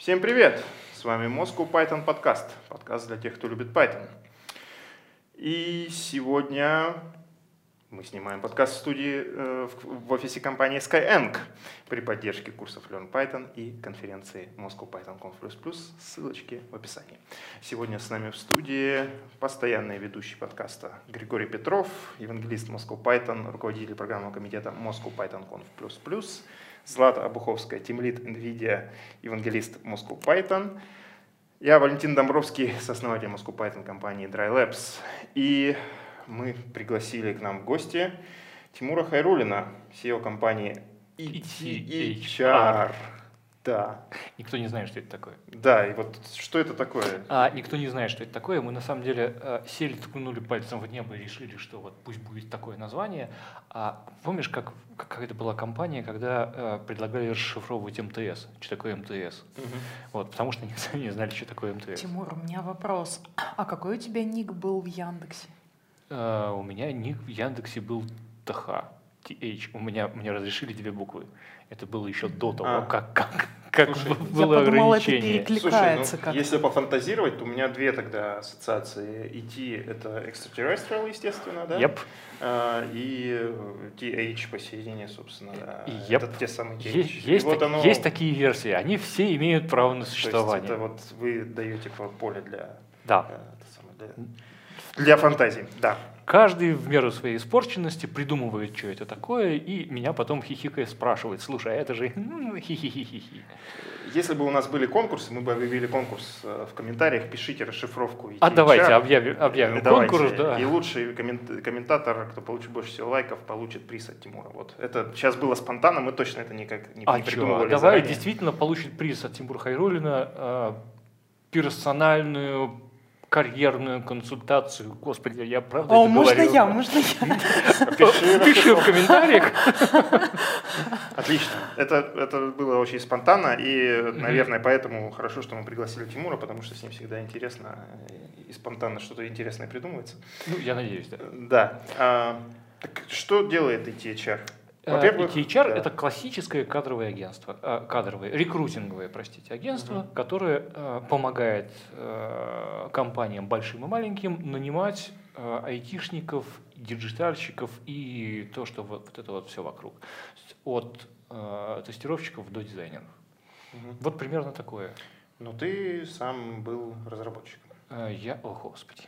Всем привет! С вами Moscow Python подкаст. Подкаст для тех, кто любит Python. И сегодня мы снимаем подкаст в студии э, в, в офисе компании Skyeng при поддержке курсов Learn Python и конференции Moscow Python Conf++. Ссылочки в описании. Сегодня с нами в студии постоянный ведущий подкаста Григорий Петров, евангелист Moscow Python, руководитель программного комитета Moscow Python Conf++, Злата Обуховская, тимлит NVIDIA, евангелист Moscow Python. Я Валентин Домбровский, сооснователь Moscow Python компании Dry Labs. И мы пригласили к нам в гости Тимура Хайрулина, SEO компании ETHR. Да. Никто не знает, что это такое. Да, и вот что это такое? А, никто не знает, что это такое. Мы на самом деле э, сели, ткнули пальцем в небо и решили, что вот пусть будет такое название. А помнишь, как, как это была компания, когда э, предлагали расшифровывать МТС? Что такое МТС? Угу. Вот, потому что никто не знали, что такое МТС. Тимур, у меня вопрос. А какой у тебя ник был в Яндексе? Uh, у меня ник в Яндексе был ТХ. TH. У меня мне разрешили две буквы. Это было еще до того, а. как, как, как Слушай, было я подумала, ограничение. это перекликается Слушай, ну, Если пофантазировать, то у меня две тогда ассоциации. ET — это extraterrestrial, естественно, да? Yep. А, и TH посередине, собственно, да. Yep. Это те самые TH. Есть, есть, вот так, оно... есть такие версии. Они все имеют право на существование. То есть это вот вы даете поле для... Да. Для, для для фантазии, да. Каждый в меру своей испорченности придумывает, что это такое, и меня потом хихикая спрашивает, слушай, а это же хи-хи-хи-хи. Если бы у нас были конкурсы, мы бы объявили конкурс э, в комментариях, пишите расшифровку. А давайте объявим, объявим давайте. конкурс, да. И лучший комментатор, кто получит больше всего лайков, получит приз от Тимура. Вот. Это сейчас было спонтанно, мы точно это никак не, а не придумывали Давай заранее. действительно получит приз от Тимура Хайрулина э, персональную карьерную консультацию. Господи, я правда О, это можно говорю? я, можно я? Пиши в комментариях. Отлично. Это, это было очень спонтанно, и, наверное, поэтому хорошо, что мы пригласили Тимура, потому что с ним всегда интересно и спонтанно что-то интересное придумывается. Ну, я надеюсь, да. Да. А, так что делает ETHR? Во-первых, THR да. это классическое кадровое агентство, э, кадровое, рекрутинговое, простите, агентство, угу. которое э, помогает э, компаниям большим и маленьким нанимать айтишников, digital щиков и то, что вот, вот это вот все вокруг. От тестировщиков до дизайнеров. Угу. Вот примерно такое. Но ты сам был разработчиком. Я, о господи.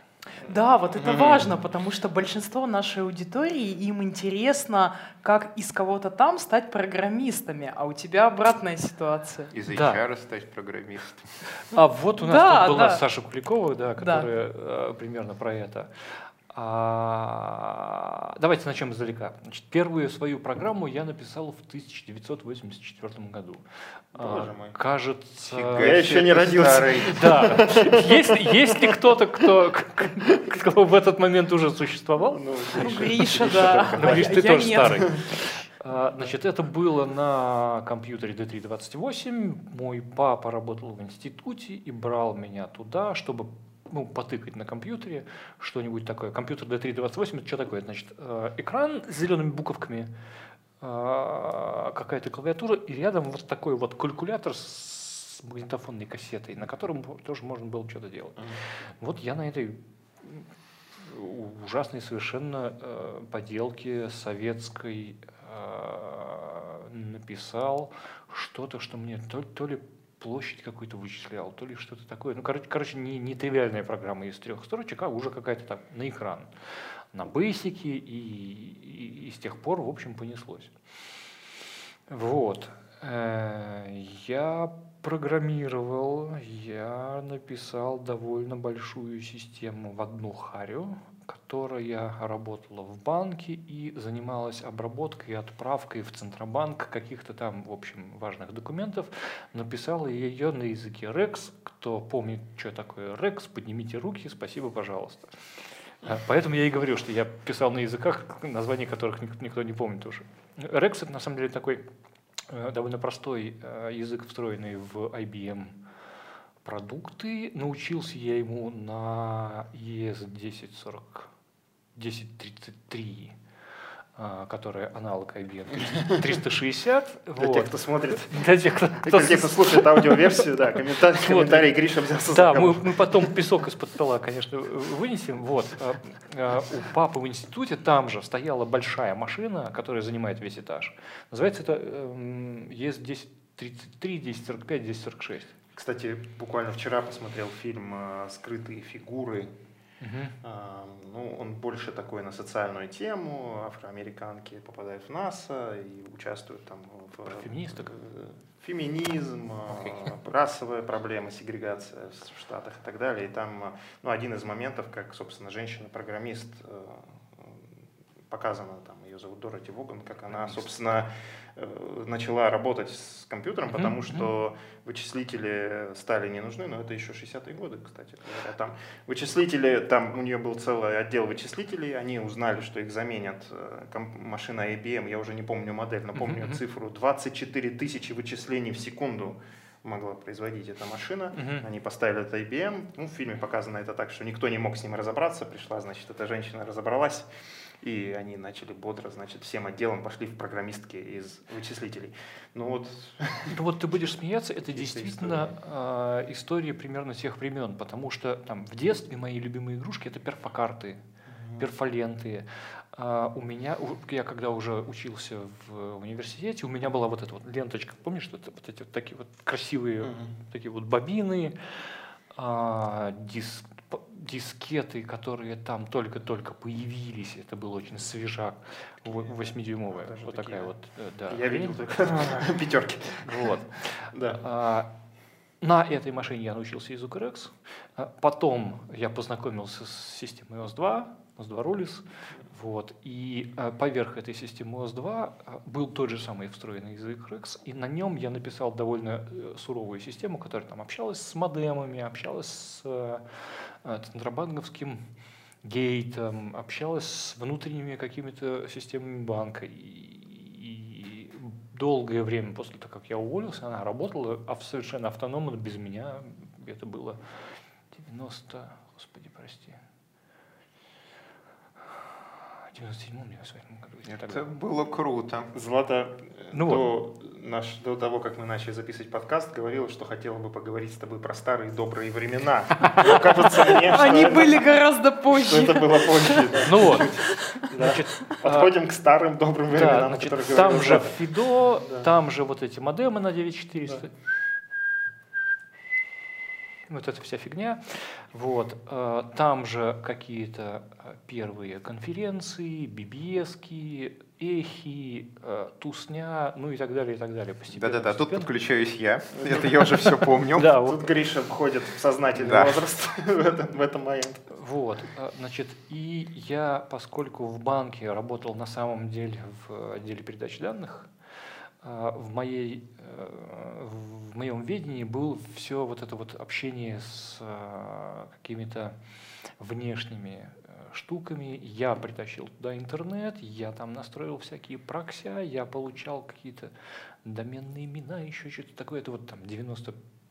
Да, вот это mm-hmm. важно, потому что большинство нашей аудитории, им интересно, как из кого-то там стать программистами, а у тебя обратная ситуация. Из HR да. стать программистом. А вот у нас да, тут была да. Саша Куликова, да, которая да. Э, примерно про это. А, давайте начнем издалека. Значит, первую свою программу я написал в 1984 году. А, Боже мой. Кажется... я еще не родился. Старый. Да. Есть, есть ли кто-то, кто, кто в этот момент уже существовал? Ну, ну Гриша, да. Ну, Гриш, ты тоже старый. А, значит, это было на компьютере D328. Мой папа работал в институте и брал меня туда, чтобы ну, потыкать на компьютере что-нибудь такое. Компьютер D328 это что такое? Значит, э, экран с зелеными буковками, э, какая-то клавиатура и рядом вот такой вот калькулятор с магнитофонной кассетой, на котором тоже можно было что-то делать. Mm-hmm. Вот я на этой ужасной совершенно э, поделке советской написал что-то, что мне то, то ли площадь какую-то вычислял, то ли что-то такое. Ну, короче, короче не, не тривиальная программа из трех строчек, а уже какая-то там на экран, на бейсике, и, и, и с тех пор, в общем, понеслось. Вот. Э, я программировал, я написал довольно большую систему в одну харю, которая работала в банке и занималась обработкой и отправкой в Центробанк каких-то там, в общем, важных документов. Написала ее на языке REX. Кто помнит, что такое REX, поднимите руки, спасибо, пожалуйста. А, поэтому я и говорю, что я писал на языках, названия которых никто не помнит уже. REX — это на самом деле такой э, довольно простой э, язык, встроенный в IBM продукты. Научился я ему на ES 1040, 1033. а, которая аналог IBM 360. Для вот. тех, кто смотрит, Для тех, кто, для тех, кто слушает аудиоверсию, да, комментарий, комментарий Гриша взялся Да, мы, мы потом песок из-под стола, конечно, вынесем. Вот. А, а, У папы в институте там же стояла большая машина, которая занимает весь этаж. Называется это эм, ЕС-1033, 1045, 1046. Кстати, буквально вчера посмотрел фильм э, «Скрытые фигуры». А, Ну, он больше такой на социальную тему. Афроамериканки попадают в НАСА и участвуют там в... Про феминисток? э, Феминизм, Окей. расовая проблема, сегрегация в Штатах и так далее. И там, ну, один из моментов, как, собственно, женщина-программист показано, там ее зовут Дороти Воган, как она, собственно, начала работать с компьютером, Мгм, потому что вычислители стали не нужны, но это еще 60-е годы, кстати говоря. Там вычислители, там у нее был целый отдел вычислителей, они узнали, что их заменят э, машина IBM, я уже не помню модель, но помню мгм. цифру, 24 тысячи вычислений в секунду могла производить эта машина. Мгм. Они поставили это IBM. Ну, в фильме показано это так, что никто не мог с ним разобраться. Пришла, значит, эта женщина разобралась. И они начали бодро, значит, всем отделом пошли в программистки из вычислителей. Ну вот, Ну вот ты будешь смеяться, это действительно а, история примерно тех времен, потому что там в детстве мои любимые игрушки это перфокарты, перфоленты. А, у меня, я когда уже учился в университете, у меня была вот эта вот ленточка, помнишь, вот, вот эти вот такие вот красивые такие вот бобины, а, дис- п- дискеты, которые там только-только появились, это был очень свежак, во- восьмидюймовая, Даже вот такие, такая вот, э, да. я видел только пятерки. Вот. Да. А, На этой машине я научился языку RX. А, Потом я познакомился с системой OS2, OS2 Rulis. Вот. И а, поверх этой системы OS2 а, был тот же самый встроенный язык RX. И на нем я написал довольно э, суровую систему, которая там общалась с модемами, общалась с э, э, центробанковским гейтом, общалась с внутренними какими-то системами банка. И, и долгое время после того, как я уволился, она работала совершенно автономно, без меня. Это было 90... Господи, прости. В 97-м, 98 году. так Это давно. было круто. Злата Ну до, наш, до того, как мы начали записывать подкаст, говорила, что хотела бы поговорить с тобой про старые добрые времена. Но кажется мне, что Они это- были гораздо что позже. это было позже. да. Ну вот, Да. значит, а, Подходим к старым добрым Да, временам, о которых там же Злата. Фидо, Да. там же вот эти модемы на 9400. Вот эта вся фигня. Вот. э, Там же какие-то э, первые конференции, BBS, эхи, э, тусня, ну и так далее, и так далее. Постепенно, Да-да-да, тут постепенно. подключаюсь я. Это я уже все помню. Да, Тут вот, Гриша входит в сознательный Да. возраст в этот, в этот момент. вот. Значит, и я, поскольку в банке работал на самом деле в отделе передачи данных, в моей э, в моем ведении был все вот это вот общение с э, какими-то внешними э, штуками. Я притащил туда интернет, я там настроил всякие прокся, я получал какие-то доменные имена, еще что-то такое. Это вот там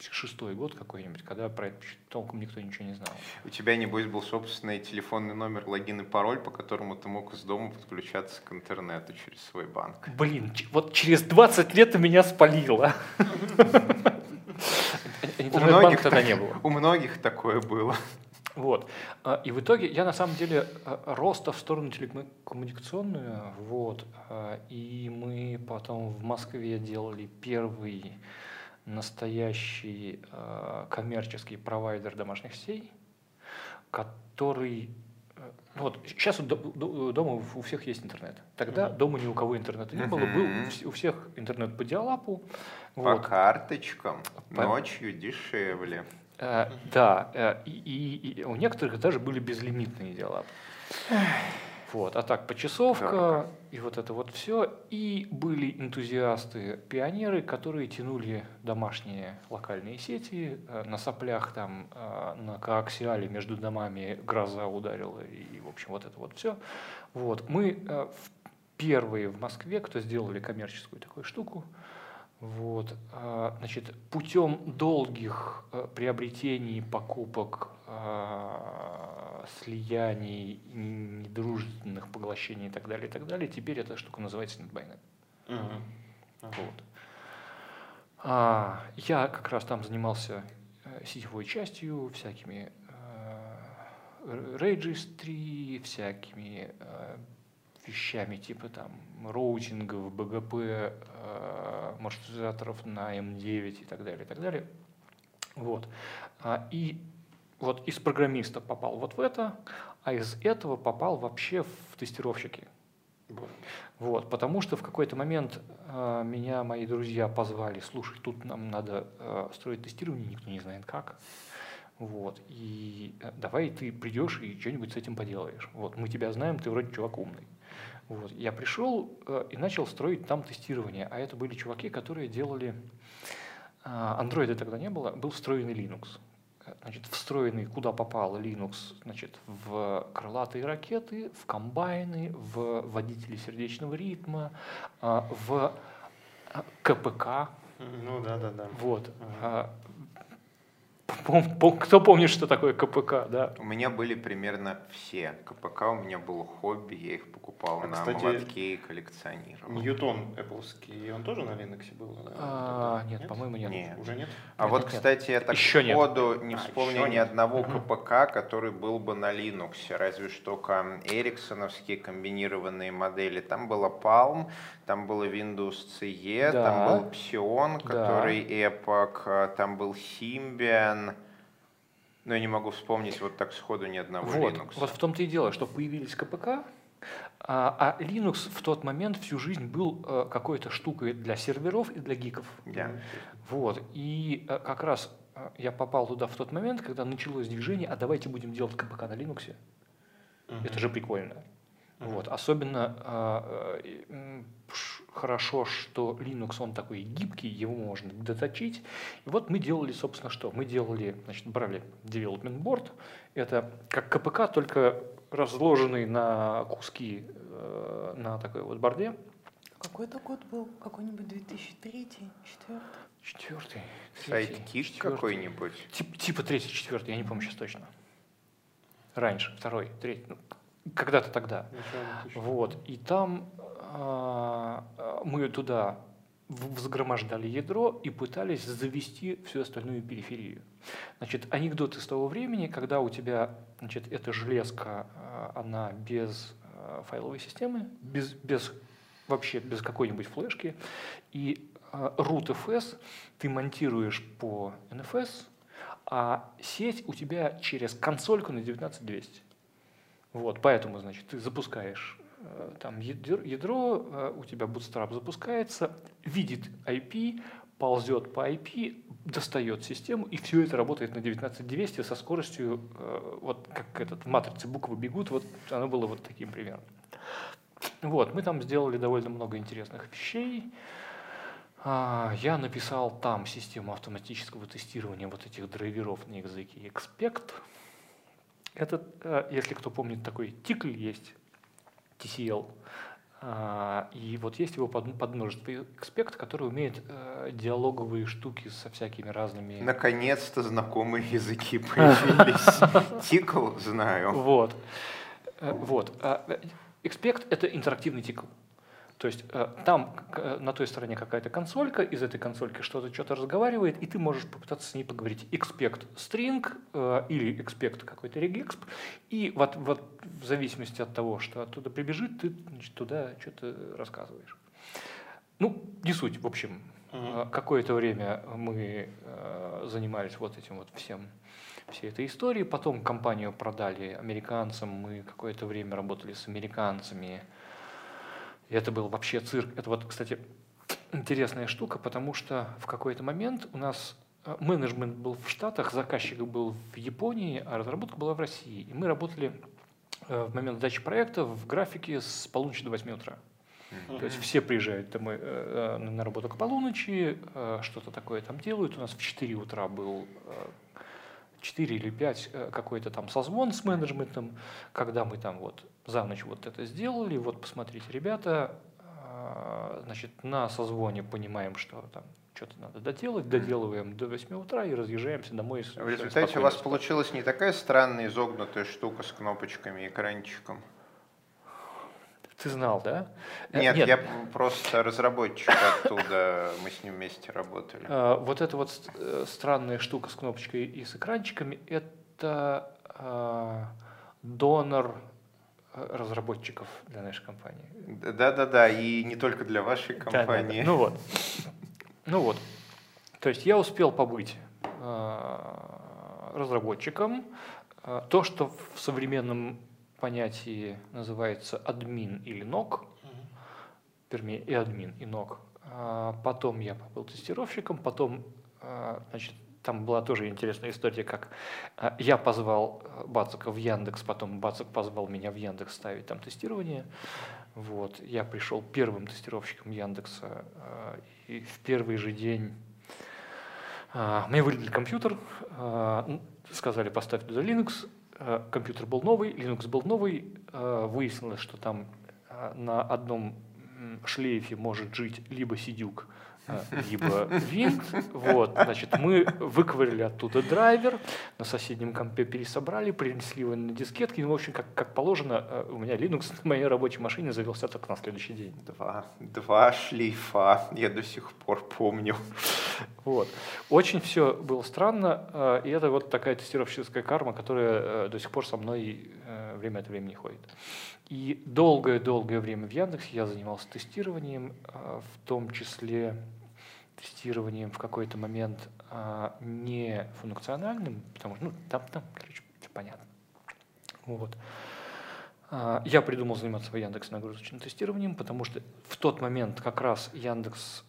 96-й год какой-нибудь, когда про это толком никто ничего не знал. У тебя, небось, был собственный телефонный номер, логин и пароль, по которому ты мог из дома подключаться к интернету через свой банк. Блин, вот через 20 лет меня спалило. Интернет-банка тогда не было. У многих такое было. Вот. А, И в итоге я на самом деле а, роста в сторону телекоммуникационную, вот, а, и мы потом в Москве делали первый настоящий а, коммерческий провайдер домашних сетей, который э, вот сейчас дома у всех есть интернет. Тогда дома ни у кого интернета не было, был Мгм. у вс- у всех интернет по диалапу. По Вот. карточкам По- ночью дешевле. Э, Да, э, и, и- и у некоторых даже были безлимитные дела. Вот, а так почасовка Дорого. И вот это вот все. И были энтузиасты, пионеры, которые тянули домашние локальные сети. э, На соплях там, э, на коаксиале между домами гроза ударила. И, в общем, вот это вот все. Вот. Мы э, первые в Москве, кто сделали коммерческую такую штуку. Вот, значит, путем долгих приобретений, покупок, слияний, недружественных поглощений и так далее, и так далее. Теперь эта штука называется NetBuyNet. Мгм. Вот. А, я как раз там занимался э, сетевой частью, всякими э, registry, всякими э, вещами типа там роутингов, БГП, э, маршрутизаторов на М9 и так далее, и так далее. Вот. А, и вот из программиста попал вот в это, а из этого попал вообще в тестировщики. Вот, потому что в какой-то момент э, меня мои друзья позвали, слушай, тут нам надо э, строить тестирование, никто не знает как. Вот, и э, давай ты придешь и что-нибудь с этим поделаешь. Вот, мы тебя знаем, ты вроде чувак умный. Вот, я пришел э, и начал строить там тестирование, а это были чуваки, которые делали... э, тогда не было, был встроенный Linux. Значит, встроенный куда попал Linux, значит, в крылатые ракеты, в комбайны, в водители сердечного ритма, а, в а, КПК. Ну да, да, да. Вот. А, Кто помнит, что такое КПК, да? У меня были примерно все. КПК у меня было хобби, я их покупал А, на кстати, молотке и коллекционировал. Ньютон Apple, он тоже на Linux был? да, А, тогда? Нет, по-моему, нет. Нет. Уже нет? А Нет, вот, нет, нет. кстати, я так Еще нет. сходу не А, вспомню еще ни нет. одного. КПК, который был бы на Linux, разве что эриксоновские комбинированные модели. Там была Palm, там было Windows CE, Да. там был Psion, Да. который Epoch, а, там был Symbian. Но я не могу вспомнить вот так сходу ни одного Вот, Linux. вот в том-то и дело, что появились КПК, а, а Linux в тот момент всю жизнь был э, какой-то штукой для серверов и для гиков. Да. Вот, и э, как раз э, я попал туда в тот момент, когда началось движение, а давайте будем делать КПК на Linux. Мгм. Это же прикольно. Мгм. Вот, особенно э, э, хорошо, что Linux, он такой гибкий, его можно доточить. И вот мы делали, собственно, что? Мы делали, значит, брали development board, это как КПК, только разложенный на куски э, на такой вот борде. Какой это год был? Какой-нибудь 2003 2004 Четвертый, четвертый. какой-нибудь. Тип- типа третий, четвертый, я не помню сейчас точно. Раньше, второй, третий, ну, когда-то тогда. Начало 2000. Вот, и там а, а, мы туда взгромождали ядро и пытались завести всю остальную периферию. Значит, анекдот из того времени, когда у тебя, значит, эта железка, а, она без файловой системы, без, без вообще без какой-нибудь флешки, и root FS ты монтируешь по NFS, а сеть у тебя через консольку на 19200. Вот, поэтому, значит, ты запускаешь э, там ядро, э, у тебя Bootstrap запускается, видит IP, ползет по IP, достает систему, и все это работает на 19200 со скоростью, э, вот как этот в матрице буквы бегут, вот оно было вот таким примером. Вот, мы там сделали довольно много интересных вещей. А, Я написал там систему автоматического тестирования вот этих драйверов на языке Expect. Это, э, если кто помнит, такой тикль есть, TCL. А, И вот есть его под- подмножество Expect, который умеет э, диалоговые штуки со всякими разными... Наконец-то знакомые языки появились. Тикл знаю. Вот. Э, Вот. А, э, Expect — это интерактивный цикл. То есть э, там э, на той стороне какая-то консолька, из этой консольки что-то что-то разговаривает, и ты можешь попытаться с ней поговорить. Expect string э, или expect какой-то regexp, и вот, вот в зависимости от того, что оттуда прибежит, ты значит, туда что-то рассказываешь. Ну, не суть, в общем. Э, Какое-то время мы занимались вот этим вот всем, всей этой историей. Потом компанию продали американцам. Мы какое-то время работали с американцами. И это был вообще цирк. Это вот, кстати, интересная штука, потому что в какой-то момент у нас э, менеджмент был в Штатах, заказчик был в Японии, а разработка была в России. И мы работали э, в момент сдачи проекта в графике с полуночи до 8 утра. То есть все приезжают домой, э, э, на работу к полуночи, э, что-то такое там делают. У нас в 4 утра был э, 4 или 5 э, какой-то там созвон с менеджментом, когда мы там вот за ночь вот это сделали. Вот посмотрите, ребята, э, значит, на созвоне понимаем, что там что-то надо доделать, доделываем до 8 утра и разъезжаемся домой. В результате у вас получилась не такая странная изогнутая штука с кнопочками и экранчиком? Ты знал, да? Э, нет, Нет. я просто разработчик оттуда, мы с ним вместе работали. А, вот эта вот э, странная штука с кнопочкой и с экранчиками, это а, донор разработчиков для нашей компании. Да-да-да, и не только для вашей компании. Да, да, да. Ну вот. Ну вот. То есть я успел побыть разработчиком. То, что в современном понятии называется админ или ног, вернее и админ, и ног. А потом я был тестировщиком, потом, значит, там была тоже интересная история, как а, я позвал Бацака в Яндекс, потом Бацак позвал меня в Яндекс ставить там тестирование. Вот. Я пришел первым тестировщиком Яндекса, а, и в первый же день мне выделили компьютер, сказали поставь туда Linux, Э, компьютер был новый, Linux был новый, э, выяснилось, что там э, на одном шлейфе может жить либо сидюк, либо винт. Вот, значит, мы выковырили оттуда драйвер, на соседнем компе пересобрали, принесли его на дискетки. Ну, в общем, как, как положено, у меня Linux на моей рабочей машине завелся только на следующий день. Два, два шлейфа, я до сих пор помню. Вот. Очень все было странно, и это вот такая тестировщическая карма, которая до сих пор со мной время от времени ходит. И долгое-долгое время в Яндексе я занимался тестированием, в том числе тестированием в какой-то момент а, не функциональным, потому что ну, там, там, короче, понятно. Вот. Я придумал заниматься в Яндекс нагрузочным тестированием, потому что в тот момент как раз Яндекс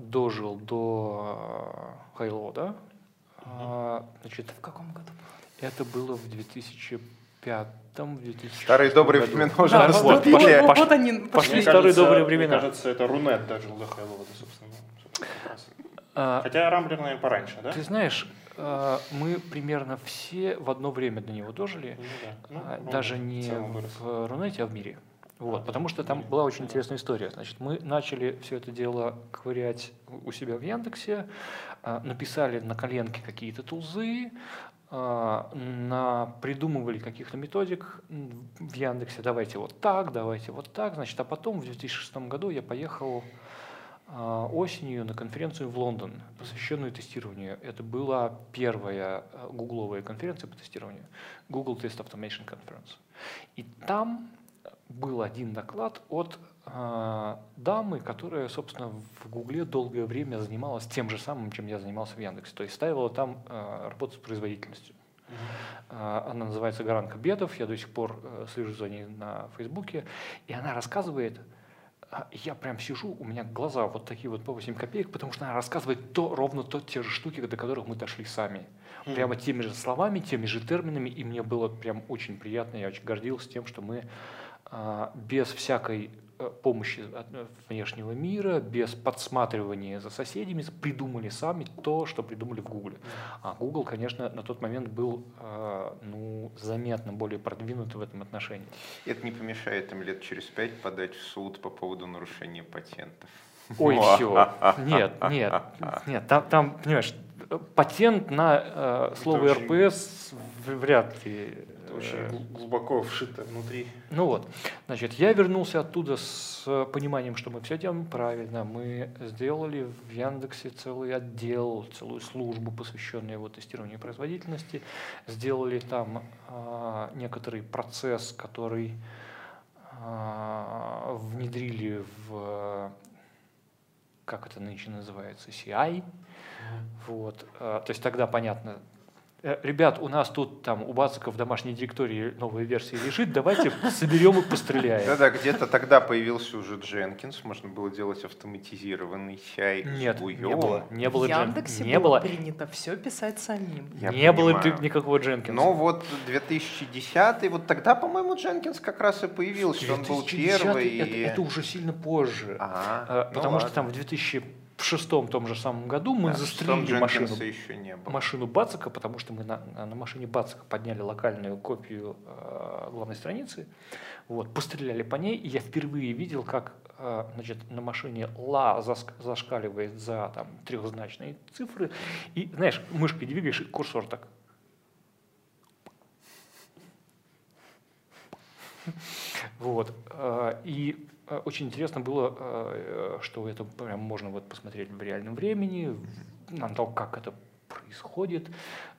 дожил до Хайлода. А, значит, это в каком году? Это было в 2005 в 2000 Старые добрые времена уже да, наступили. Вот, вот, вот они пошли, пошли старые добрые времена. Мне кажется, это Рунет дожил до Хайлода, собственно. А, Хотя Рамблер, наверное, пораньше, да? Ты знаешь, а, мы примерно все в одно время до него дожили, ну, да. А, ну, даже не в Рунете, а в мире. Вот, потому что там была очень интересная история. Значит, мы начали все это дело ковырять у себя в Яндексе, написали на коленке какие-то тулзы, на, придумывали каких-то методик в Яндексе, давайте вот так, давайте вот так. Значит, а потом в 2006 году я поехал а, осенью на конференцию в Лондон, посвященную тестированию. Это была первая гугловая конференция по тестированию, Google Test Automation Conference. И там был один доклад от э, дамы, которая, собственно, в Гугле долгое время занималась тем же самым, чем я занимался в Яндексе. То есть ставила там э, работу с производительностью. Uh-huh. Она называется Гаранка Бедов, я до сих пор э, слежу за ней на Фейсбуке. И она рассказывает, я прям сижу, у меня глаза вот такие вот по 8 копеек, потому что она рассказывает то, ровно то, те же штуки, до которых мы дошли сами. Mm-hmm. Прямо теми же словами, теми же терминами, и мне было прям очень приятно, я очень гордился тем, что мы без всякой Э, помощи от э, внешнего мира, без подсматривания за соседями, придумали сами то, что придумали в Google. А Google, конечно, на тот момент был э, ну, заметно более продвинут в этом отношении. Это не помешает им лет через пять подать в суд по поводу нарушения патентов. Ой, все. Нет, нет, нет. Там, там понимаешь, патент на э, слово РПС вряд ли очень э, глубоко вшито внутри. Ну вот, значит, я вернулся оттуда с пониманием, что мы все делаем правильно. Мы сделали в Яндексе целый отдел, целую службу, посвященную его тестированию производительности. Сделали там а, некоторый процесс, который а, внедрили в как это нынче называется, CI. Вот. А, то есть тогда, понятно, Э, ребят, у нас тут там у Бацика в домашней директории новая версия лежит, давайте соберем и постреляем. Да-да, где-то тогда появился уже Jenkins, можно было делать автоматизированный чай Нет, не было. Не было в Яндексе не было принято все писать самим. Я не понимаю. было никакого Jenkins. Но вот 2010, вот тогда, по-моему, Jenkins как раз и появился, он был первый. Это, это уже сильно позже. Э, ну потому ну что там в 2000 в шестом том же самом году мы Да, застрелили машину, еще не было. машину Бацика, потому что мы на, на машине Бацика подняли локальную копию э, главной страницы, вот, постреляли по ней, и я впервые видел, как э, значит, на машине ла заск- зашкаливает за там, трехзначные цифры, и, знаешь, мышкой двигаешь, и курсор так Вот. э, И э, очень интересно было, э, что это прям можно вот посмотреть в реальном времени, на то, как это происходит,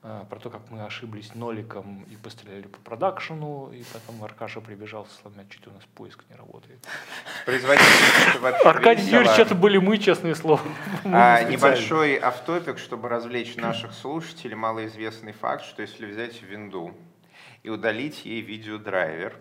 э, про то, как мы ошиблись ноликом и постреляли по продакшену, и потом Аркаша прибежал словами, что у нас поиск не работает. Производительность вообще Аркадий. Юрьевич, это были мы, честное слово. А, небольшой автопик, чтобы развлечь наших слушателей, малоизвестный факт, что если взять винду и удалить ей видеодрайвер,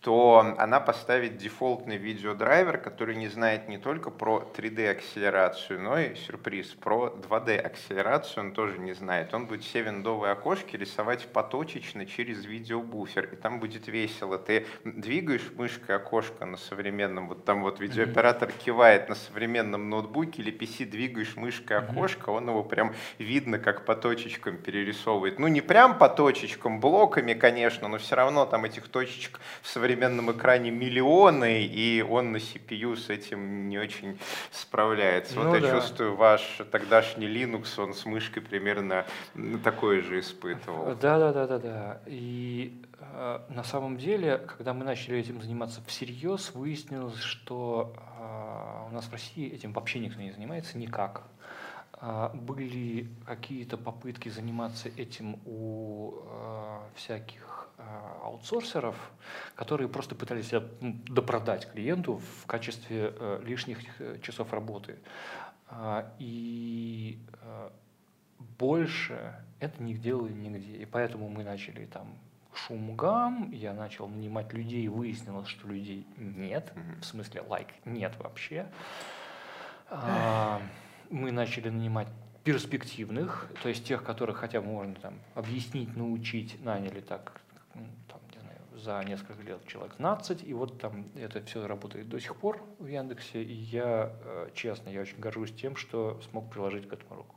то она поставит дефолтный видеодрайвер, который не знает не только про 3D-акселерацию, но и, сюрприз, про 2D-акселерацию он тоже не знает. Он будет все виндовые окошки рисовать поточечно через видеобуфер, и там будет весело. Ты двигаешь мышкой окошко на современном, вот там вот видеооператор кивает на современном ноутбуке или PC, двигаешь мышкой окошко, он его прям видно, как по точечкам перерисовывает. Ну, не прям по точечкам, блоками, конечно, но все равно там этих точечек в современном экране миллионы, и он на CPU с этим не очень справляется. Ну вот я да. чувствую, ваш тогдашний Linux, он с мышкой примерно такое же испытывал. Да, да, да, да, да. И э, на самом деле, когда мы начали этим заниматься всерьез, выяснилось, что э, у нас в России этим вообще никто не занимается никак. А, были какие-то попытки заниматься этим у э, всяких э, аутсорсеров, которые просто пытались себя допродать клиенту в качестве э, лишних э, часов работы. И э, больше это не делали нигде. И поэтому мы начали там шум гам, я начал нанимать людей, выяснилось, что людей нет, в смысле лайк нет вообще. Мы начали нанимать перспективных, то есть тех, которых хотя бы можно там объяснить, научить, наняли так, м, там, не знаю, за несколько лет человек 15, и вот там это все работает до сих пор в Яндексе, и я, э, честно, я очень горжусь тем, что смог приложить к этому руку.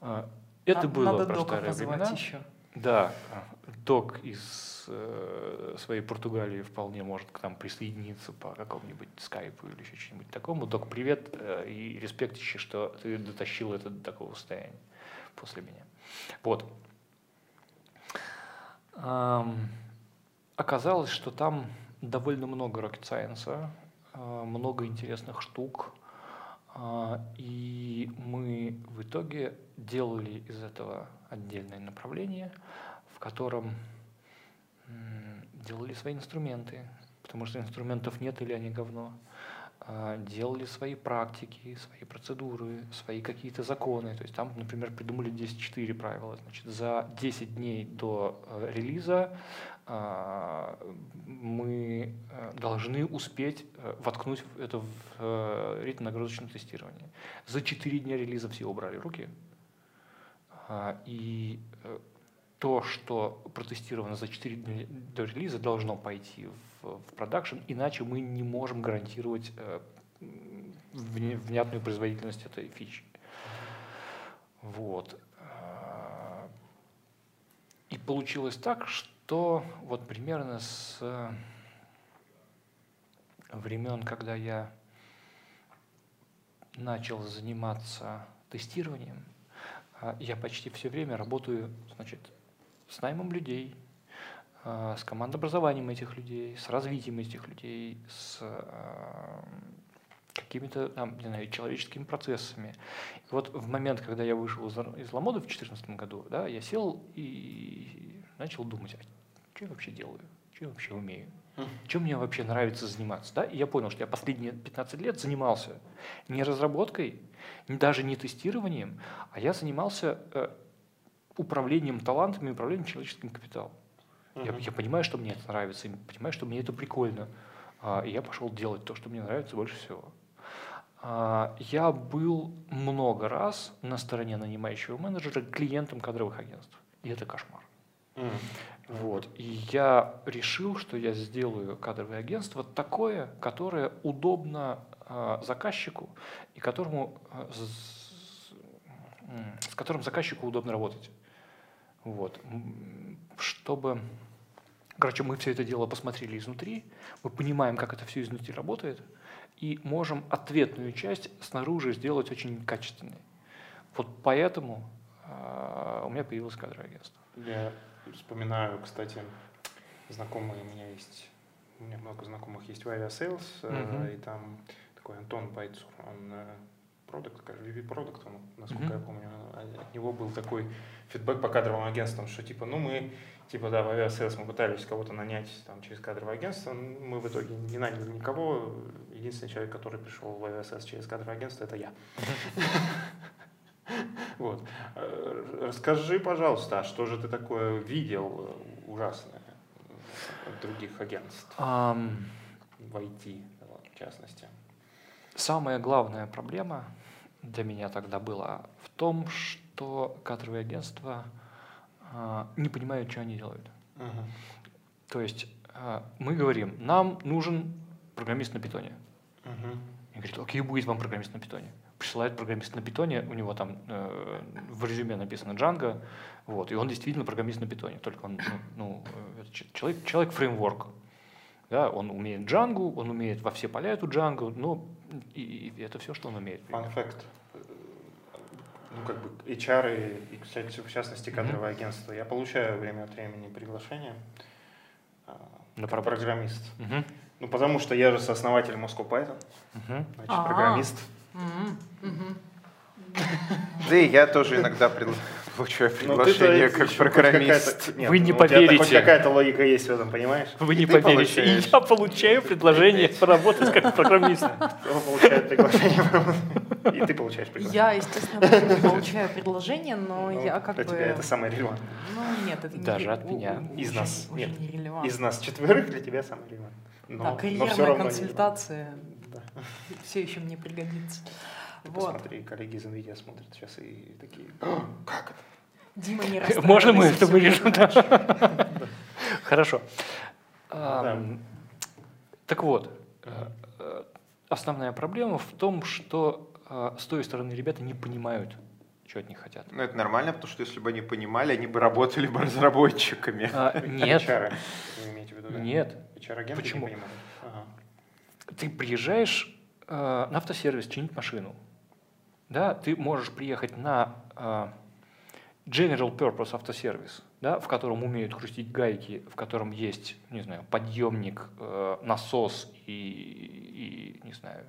А, Это Надо- было Надо про старые времена. еще. Да, а, док из э, своей Португалии вполне может к нам присоединиться по какому-нибудь скайпу или еще чему-нибудь такому. Док, привет э, и респект еще, что ты дотащил это до такого состояния после меня. Вот. Ам, оказалось, что там довольно много rocket а, много интересных штук, а, и мы в итоге делали из этого отдельное направление, в котором делали свои инструменты, потому что инструментов нет или они говно. А, Делали свои практики, свои процедуры, свои какие-то законы. То есть там, например, придумали 10.4 правила. Значит, за 10 дней до э, релиза а, мы э, должны успеть э, воткнуть это в э, ритм-нагрузочное тестирование. За 4 дня релиза все убрали руки. А, И то, что протестировано за 4 дня до релиза, должно пойти в, в продакшн, иначе мы не можем гарантировать э, внятную производительность этой фичи. Вот. А, И получилось так, что вот примерно с времен, когда я начал заниматься тестированием, а, я почти все время работаю, значит, с наймом людей, а, с командообразованием этих людей, с развитием этих людей, с а, какими-то там, не знаю, человеческими процессами. И вот в момент, когда я вышел из, из Ламода в 2014 году, да, я сел и начал думать, а что я вообще делаю, что я вообще умею, чем мне вообще нравится заниматься. Да? И я понял, что я последние 15 лет занимался не разработкой, даже не тестированием, а я занимался э, управлением талантами, управлением человеческим капиталом. Я, я понимаю, что мне это нравится, и понимаю, что мне это прикольно. А, и я пошел делать то, что мне нравится больше всего. А, я был много раз на стороне нанимающего менеджера клиентом кадровых агентств. И это кошмар. Вот. И я решил, что я сделаю кадровое агентство такое, которое удобно э, заказчику и которому, э, с, с которым заказчику удобно работать. Вот. Чтобы... Короче, мы все это дело посмотрели изнутри, мы понимаем, как это все изнутри работает, и можем ответную часть снаружи сделать очень качественной. Вот поэтому э, у меня появилось кадровое агентство. Я вспоминаю, кстати, знакомые у меня есть, у меня много знакомых есть в Aviasales, э, Мгм. и там такой Антон Бойцур, он продукт, VP продукт, насколько Мгм. я помню, от него был такой фидбэк по кадровым агентствам, что типа, ну мы, типа, да, в Aviasales мы пытались кого-то нанять там через кадровое агентство, мы в итоге не наняли никого, единственный человек, который пришел в Aviasales через кадровое агентство, это я. Вот. Расскажи, пожалуйста, а что же ты такое видел э, ужасное от других агентств в IT, в частности? Самая главная проблема для меня тогда была в том, что кадровые агентства а, не понимают, что они делают. То есть а, мы говорим, нам нужен программист на питоне. Мгм. И говорит, окей, будет вам программист на питоне. Присылает программист на питоне, у него там э, в резюме написано Django, вот, и он действительно программист на питоне, только он, ну, ну, э, человек, человек фреймворк. Да, он умеет Django, он умеет во все поля эту Django, но и, и это все, что он умеет. Fun fact. Ну, как бы HR и, и, кстати, в частности, кадровое агентство. Я получаю время от времени приглашение а, На как программист. Мгм, Ну, потому что я же сооснователь Moscow Python, мгм. значит, А. программист. Мгм, мгм. Да и я тоже иногда получаю Ну, приглашение как программист. нет, Вы не ну, Хоть поверите. какая-то логика есть в этом, понимаешь? Вы не поверите, получаешь. я получаю предложение поработать как программист. Кто получает приглашение, и ты получаешь приглашение. Я, естественно, не получаю предложение, но Ну, я как для бы... тебя это самое релевантное. Ну нет, это не Даже ре- от меня. Из уже- нас. уже Нет. нерелевантно. Из нас четверых для тебя самое релевантное. Но, Да, но карьерная все равно не- консультация Да. все еще мне пригодится. Ты Вот. посмотри, коллеги из NVIDIA смотрят сейчас и такие, «О, как это? Дима не Можно мы это вырежем? Хорошо. Так вот, э, э, основная проблема в том, что э, с той стороны ребята не понимают, что от них хотят. Ну, это нормально, потому что если бы они понимали, они бы работали бы разработчиками. А, Нет, HR, вы имеете в виду, да? нет. HR-агенты Почему? не понимают. Ага. Ты приезжаешь э, на автосервис чинить машину. Да, ты можешь приехать на э, General Purpose автосервис, да, в котором умеют крутить гайки, в котором есть, не знаю, подъемник, э, насос и, и, не знаю,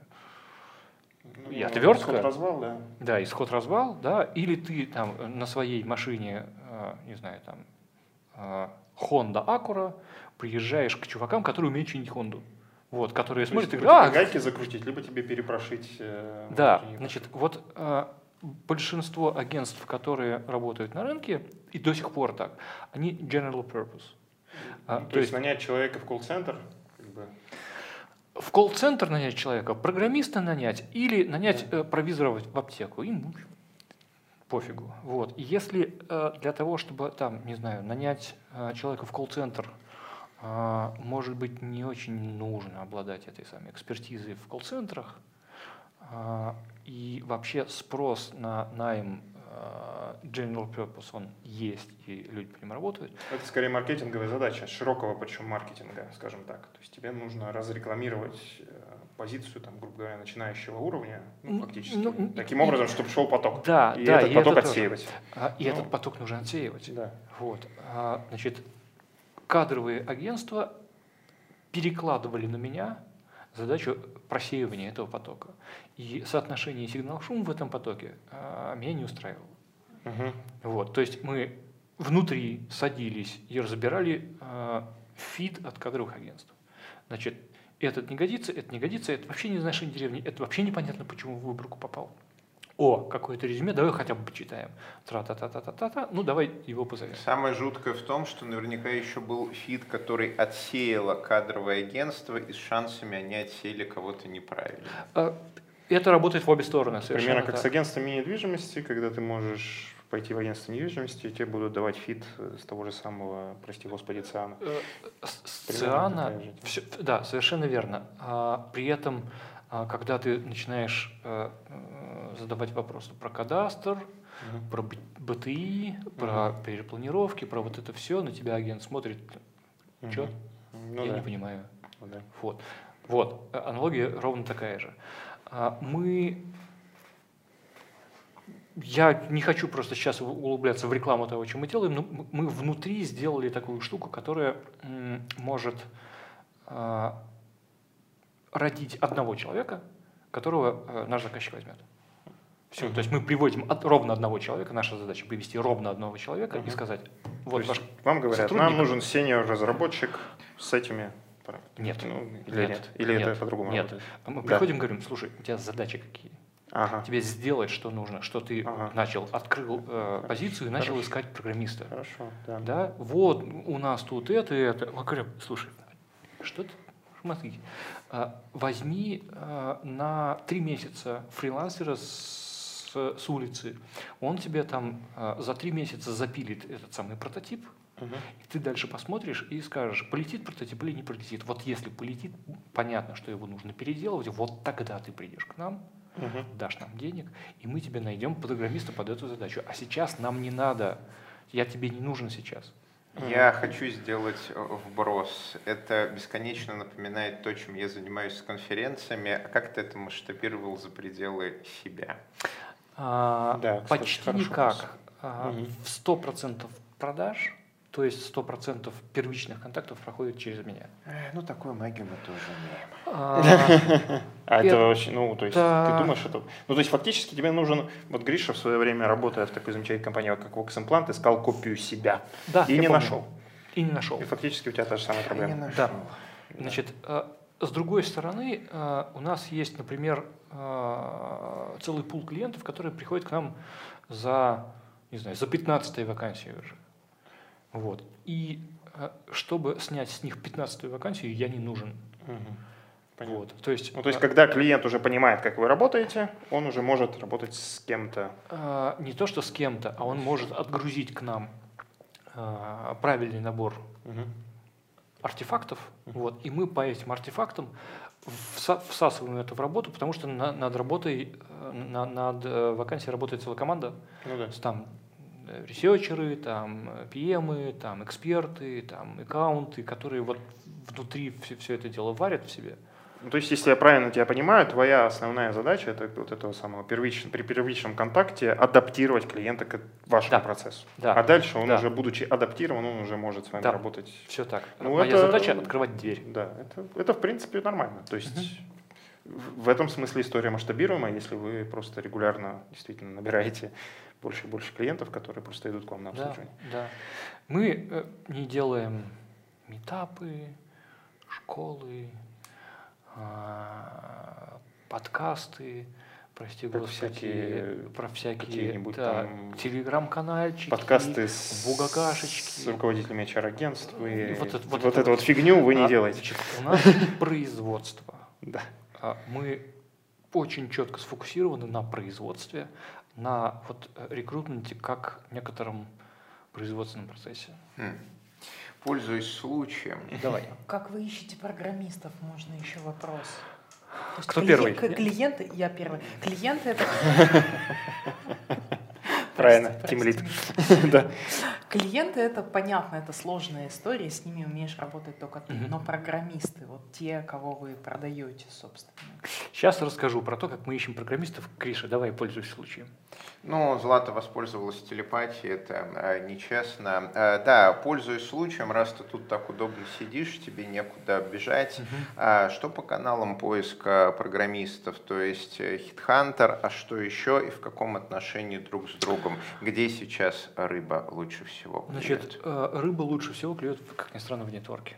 Ну, И отвертка? развал, да. да, исход-развал, да, или ты там на своей машине, э, не знаю, там, э, Honda Acura, приезжаешь к чувакам, которые умеют чинить Хонду. Вот, которые То смотрят и говорят, а, гайки закрутить, либо тебе перепрошить. э, Да, значит, вот э, большинство агентств, которые работают на рынке, и до сих пор так, они general purpose. А, Ну, то есть нанять человека в колл-центр, как бы, в колл-центр нанять человека, программиста нанять или нанять э, провизора в аптеку, им ну, пофигу. Вот. И если э, для того, чтобы там, не знаю, нанять э, человека в колл-центр, может быть, не очень нужно обладать этой самой экспертизой в колл-центрах, э, и вообще спрос на найм э, general purpose, он есть, и люди по ним работают. это скорее маркетинговая задача, широкого причем маркетинга, скажем так. То есть тебе нужно разрекламировать э, позицию, там, грубо говоря, начинающего уровня, ну, фактически, ну, таким образом, чтобы шел поток. Да, и да, этот и поток это отсеивать. А, и Ну. этот поток нужно отсеивать. Да. Вот. А, значит, кадровые агентства перекладывали на меня задачу просеивания этого потока. И соотношение сигнал-шум в этом потоке а, меня не устраивало. Мгм. Вот. То есть мы внутри садились и разбирали а, фид от кадровых агентств. Значит, этот не годится, это не годится, это вообще не из нашей деревни, это вообще непонятно, почему в выборку попал. О, какое-то резюме, давай хотя бы почитаем. Тра-та-та-та-та-та, ну давай его позовем. Самое жуткое в том, что наверняка еще был фид, который отсеяло кадровое агентство, и с шансами они отсеяли кого-то неправильно. А, Это работает в обе стороны совершенно. Примерно как так. с агентствами недвижимости, когда ты можешь пойти в агентство недвижимости, и тебе будут давать фид э, с того же самого, прости господи, Циана. Э, с- Циана, всё- да, совершенно верно. А, при этом когда ты начинаешь э, э, задавать вопросы про кадастр, Мгм. про БТИ, про перепланировки, про вот это все, на тебя агент смотрит, Чё? Мгм. Ну я да. не понимаю. Ну да. Вот. Вот. А- Аналогия ровно такая же. А, Мы... Я не хочу просто сейчас углубляться в рекламу того, что мы делаем, но мы внутри сделали такую штуку, которая может а, родить одного человека, которого э, наш заказчик возьмет. Все, Мгм. то есть мы приводим от- ровно одного человека, наша задача привести ровно одного человека и Мгм. сказать, То вот есть ваш вам говорят, сотрудник- нам нужен сеньор-разработчик с этими параметрами». Нет. Ну, или нет? Нет. Или это Нет. по-другому Нет. работает? Мы Да. приходим, говорим, слушай, у тебя задачи какие? Ага. Тебе сделать, что нужно, что ты Ага. начал, открыл э, позицию и начал Хорошо. искать программиста. Хорошо, да. Да, вот у нас тут это и это. Мы говорим, слушай, что ты, а, возьми а, на три месяца фрилансера с, с улицы, он тебе там а, за три месяца запилит этот самый прототип, Мгм. и ты дальше посмотришь и скажешь, полетит прототип или не полетит. Вот если полетит, понятно, что его нужно переделывать, вот тогда ты придешь к нам, Мгм. дашь нам денег, и мы тебе найдем программиста под эту задачу. А сейчас нам не надо, я тебе не нужен сейчас. Я хочу сделать э, вброс. Это бесконечно напоминает то, чем я занимаюсь с конференциями. А как ты это масштабировал за пределы себя? А, Да, кстати, почти никак. А. В 100% продаж, то есть 100% первичных контактов проходит через меня. Э, Ну, такую магию мы тоже умеем. А, А Это- очень, ну, то есть Да. ты думаешь, это... Ну, то есть фактически тебе нужен... Вот Гриша в свое время, работая в такой замечательной компании, как Vox Implant, искал копию себя. Да, и не помню. нашел. И не нашел. И фактически у тебя та же самая Не проблема. нашел. Да. Значит, э, с другой стороны, э, у нас есть, например, целый пул клиентов, которые приходят к нам за, не знаю, за 15 вакансию уже. Вот. И э, чтобы снять с них 15 вакансию, я не нужен. Понятно. Вот. То есть, Ну, то есть, э, когда клиент уже понимает, как вы работаете, он уже может работать с кем-то. э, не то что с кем-то, а он может отгрузить к нам э, правильный набор Мгм. артефактов, вот, и мы по этим артефактам вса- всасываем это в работу, потому что на- над работой, на- над вакансией работает целая команда, Ну да. с там ресерчеры, там PM, там эксперты, там аккаунты, которые вот внутри все, это дело варят в себе. Ну, то есть, если я правильно тебя понимаю, твоя основная задача это вот этого самого первичного, при первичном контакте адаптировать клиента к вашему Да. процессу. Да. А дальше он Да. уже, будучи адаптирован, он уже может с вами Да. работать. Все так. Ну, Моя это- задача открывать дверь. Да, это, это в принципе нормально. То есть в в этом смысле история масштабируемая, если вы просто регулярно действительно набираете больше и больше клиентов, которые просто идут к вам на Да, обслуживание. да. Мы э, не делаем метапы, школы, а, подкасты, прости Про господи, всякие- про всякие да, телеграм-канальчики, Подкасты с, бугакашечки. с руководителями HR-агентств. Вы, Вот вот, это- вот эту это вот вот. фигню вы не А, делаете. значит, у нас производство. Да. А Мы очень четко сфокусированы на производстве, на вот э, рекрутменте как некотором производственном процессе. Хм. Пользуясь случаем, Давай. Как вы ищете программистов, можно еще вопрос. То есть Кто клиен- первый? к- Клиенты, я первый. Клиенты это... Правильно. Да. Клиенты это понятно, это сложная история, с ними умеешь работать только ты. Но программисты, вот те, кого вы продаете, собственно. Сейчас расскажу про то, как мы ищем программистов. Криша, давай пользуйся случаем. Ну, Злата воспользовалась телепатией, это э, нечестно. Э, да, пользуясь случаем, раз ты тут так удобно сидишь, тебе некуда бежать. А что по каналам поиска программистов? То есть э, HitHunter, а что еще и в каком отношении друг с другом? Где сейчас рыба лучше всего? клюет? Значит, э, рыба лучше всего клюет, как ни странно, в нетворке.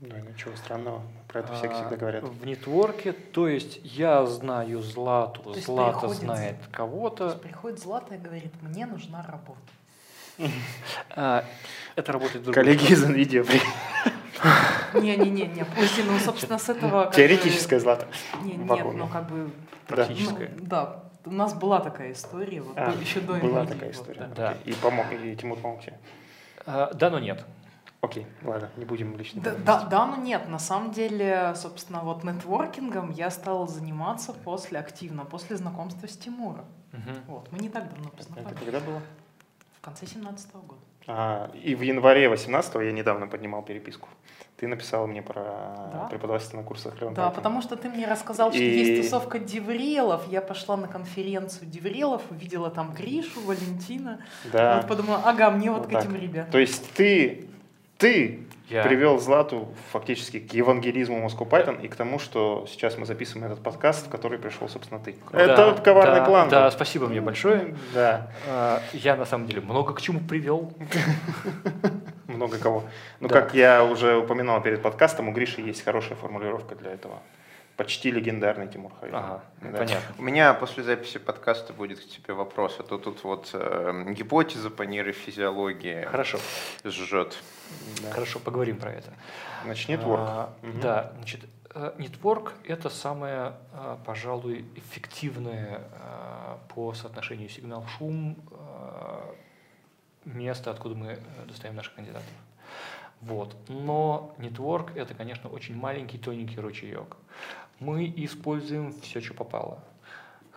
Ну, ничего странного. Про это все А, всегда говорят. В нетворке, то есть я знаю Злату, есть Злата приходит- знает То есть кого-то. приходит Злата и говорит, мне нужна работа. А, Это работает Коллеги из NVIDIA. Не-не-не, подожди, ну, собственно, с этого... Теоретическая злата. Не, нет, Вакууме. ну, как бы... Да. Практическая. ну, да, у нас была такая история, вот, А, еще до Была NVIDIA, такая вот, история. да. Да. И помог, и Тимур помог тебе. А, Да, но нет. Окей, ладно, не будем лично. Да, да, да, но нет. На самом деле, собственно, вот нетворкингом я стал заниматься после активно, после знакомства с Тимуром. Мгм. Вот, мы не так давно Это познакомились. когда было? В конце 17 года. А, и в январе 18 я недавно поднимал переписку. Ты написала мне про Да. преподавательство на курсах Леон Да, потому что ты мне рассказал, что И- есть тусовка DevRel ов. Я пошла на конференцию DevRel ов, увидела там Гришу, Валентина. Да. Вот подумала, ага, мне вот, Вот к так. этим ребятам. То есть ты, ты Я- привел Злату фактически к евангелизму Moscow Python и к тому, что сейчас мы записываем этот подкаст, в который пришел, собственно, ты. Это Да, вот коварный да, план. Да, спасибо мне большое. Да, А, Я на самом деле много к чему привел. много кого. Ну, как я уже упоминал перед подкастом, у Гриши есть хорошая формулировка для этого. Почти легендарный Тимур Харитон. Ага, Да. понятно. У меня после записи подкаста будет к тебе вопрос, а то тут вот э, гипотеза по нейрофизиологии Хорошо, жжет. Да. хорошо, поговорим про это. Значит, нетворк. А, Мгм. Да, значит, э, нетворк – это самое, а, пожалуй, эффективное а, по соотношению сигнал-шум место, откуда мы э, достаем наших кандидатов. Вот. Но нетворк – это, конечно, очень маленький, тоненький ручеек. Мы используем все, что попало.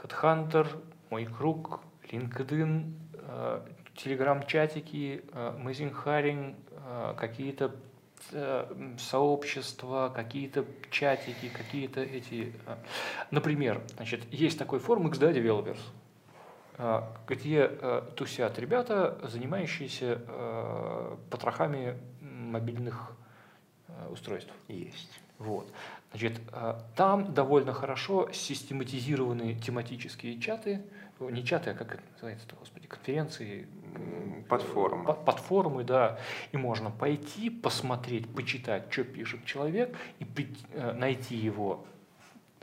Headhunter, мой круг, LinkedIn, э, телеграм-чатики, э, Amazing Hiring, э, какие-то э, сообщества, какие-то чатики, какие-то эти... э. Например, значит, есть такой форум XDA Developers, э, где э, тусят ребята, занимающиеся э, потрохами мобильных э, устройств. Есть. Вот. Значит, э, там довольно хорошо систематизированы тематические чаты, О, не чаты, а как это называется, господи, конференции, М, Платформа. По- Платформы, да. И можно пойти, посмотреть, почитать, что пишет человек, и э, найти его,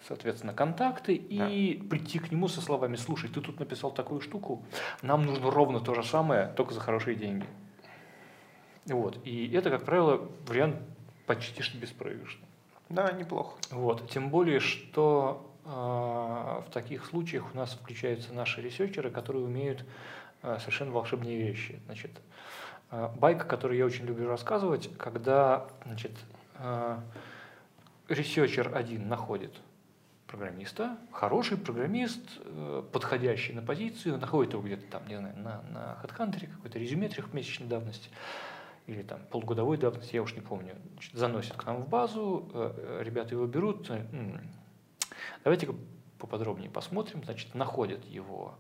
соответственно, контакты, и прийти к нему со словами, слушай, ты тут написал такую штуку, нам нужно ровно то же самое, только за хорошие деньги. Вот. И это, как правило, вариант почти что беспроигрышный. Да, неплохо. Вот. Тем более, что э, в таких случаях у нас включаются наши researcher ы, которые умеют э, совершенно волшебные вещи. Значит, э, байка, которую я очень люблю рассказывать, когда значит, э, researcher один находит программиста, хороший программист, э, подходящий на позицию, находит его где-то там, не знаю, на, на HeadHunter, какое-то резюме трехмесячной давности, или там полугодовой давности, я уж не помню, заносит к нам в базу, э, ребята его берут, э, давайте-ка поподробнее посмотрим, значит, находят его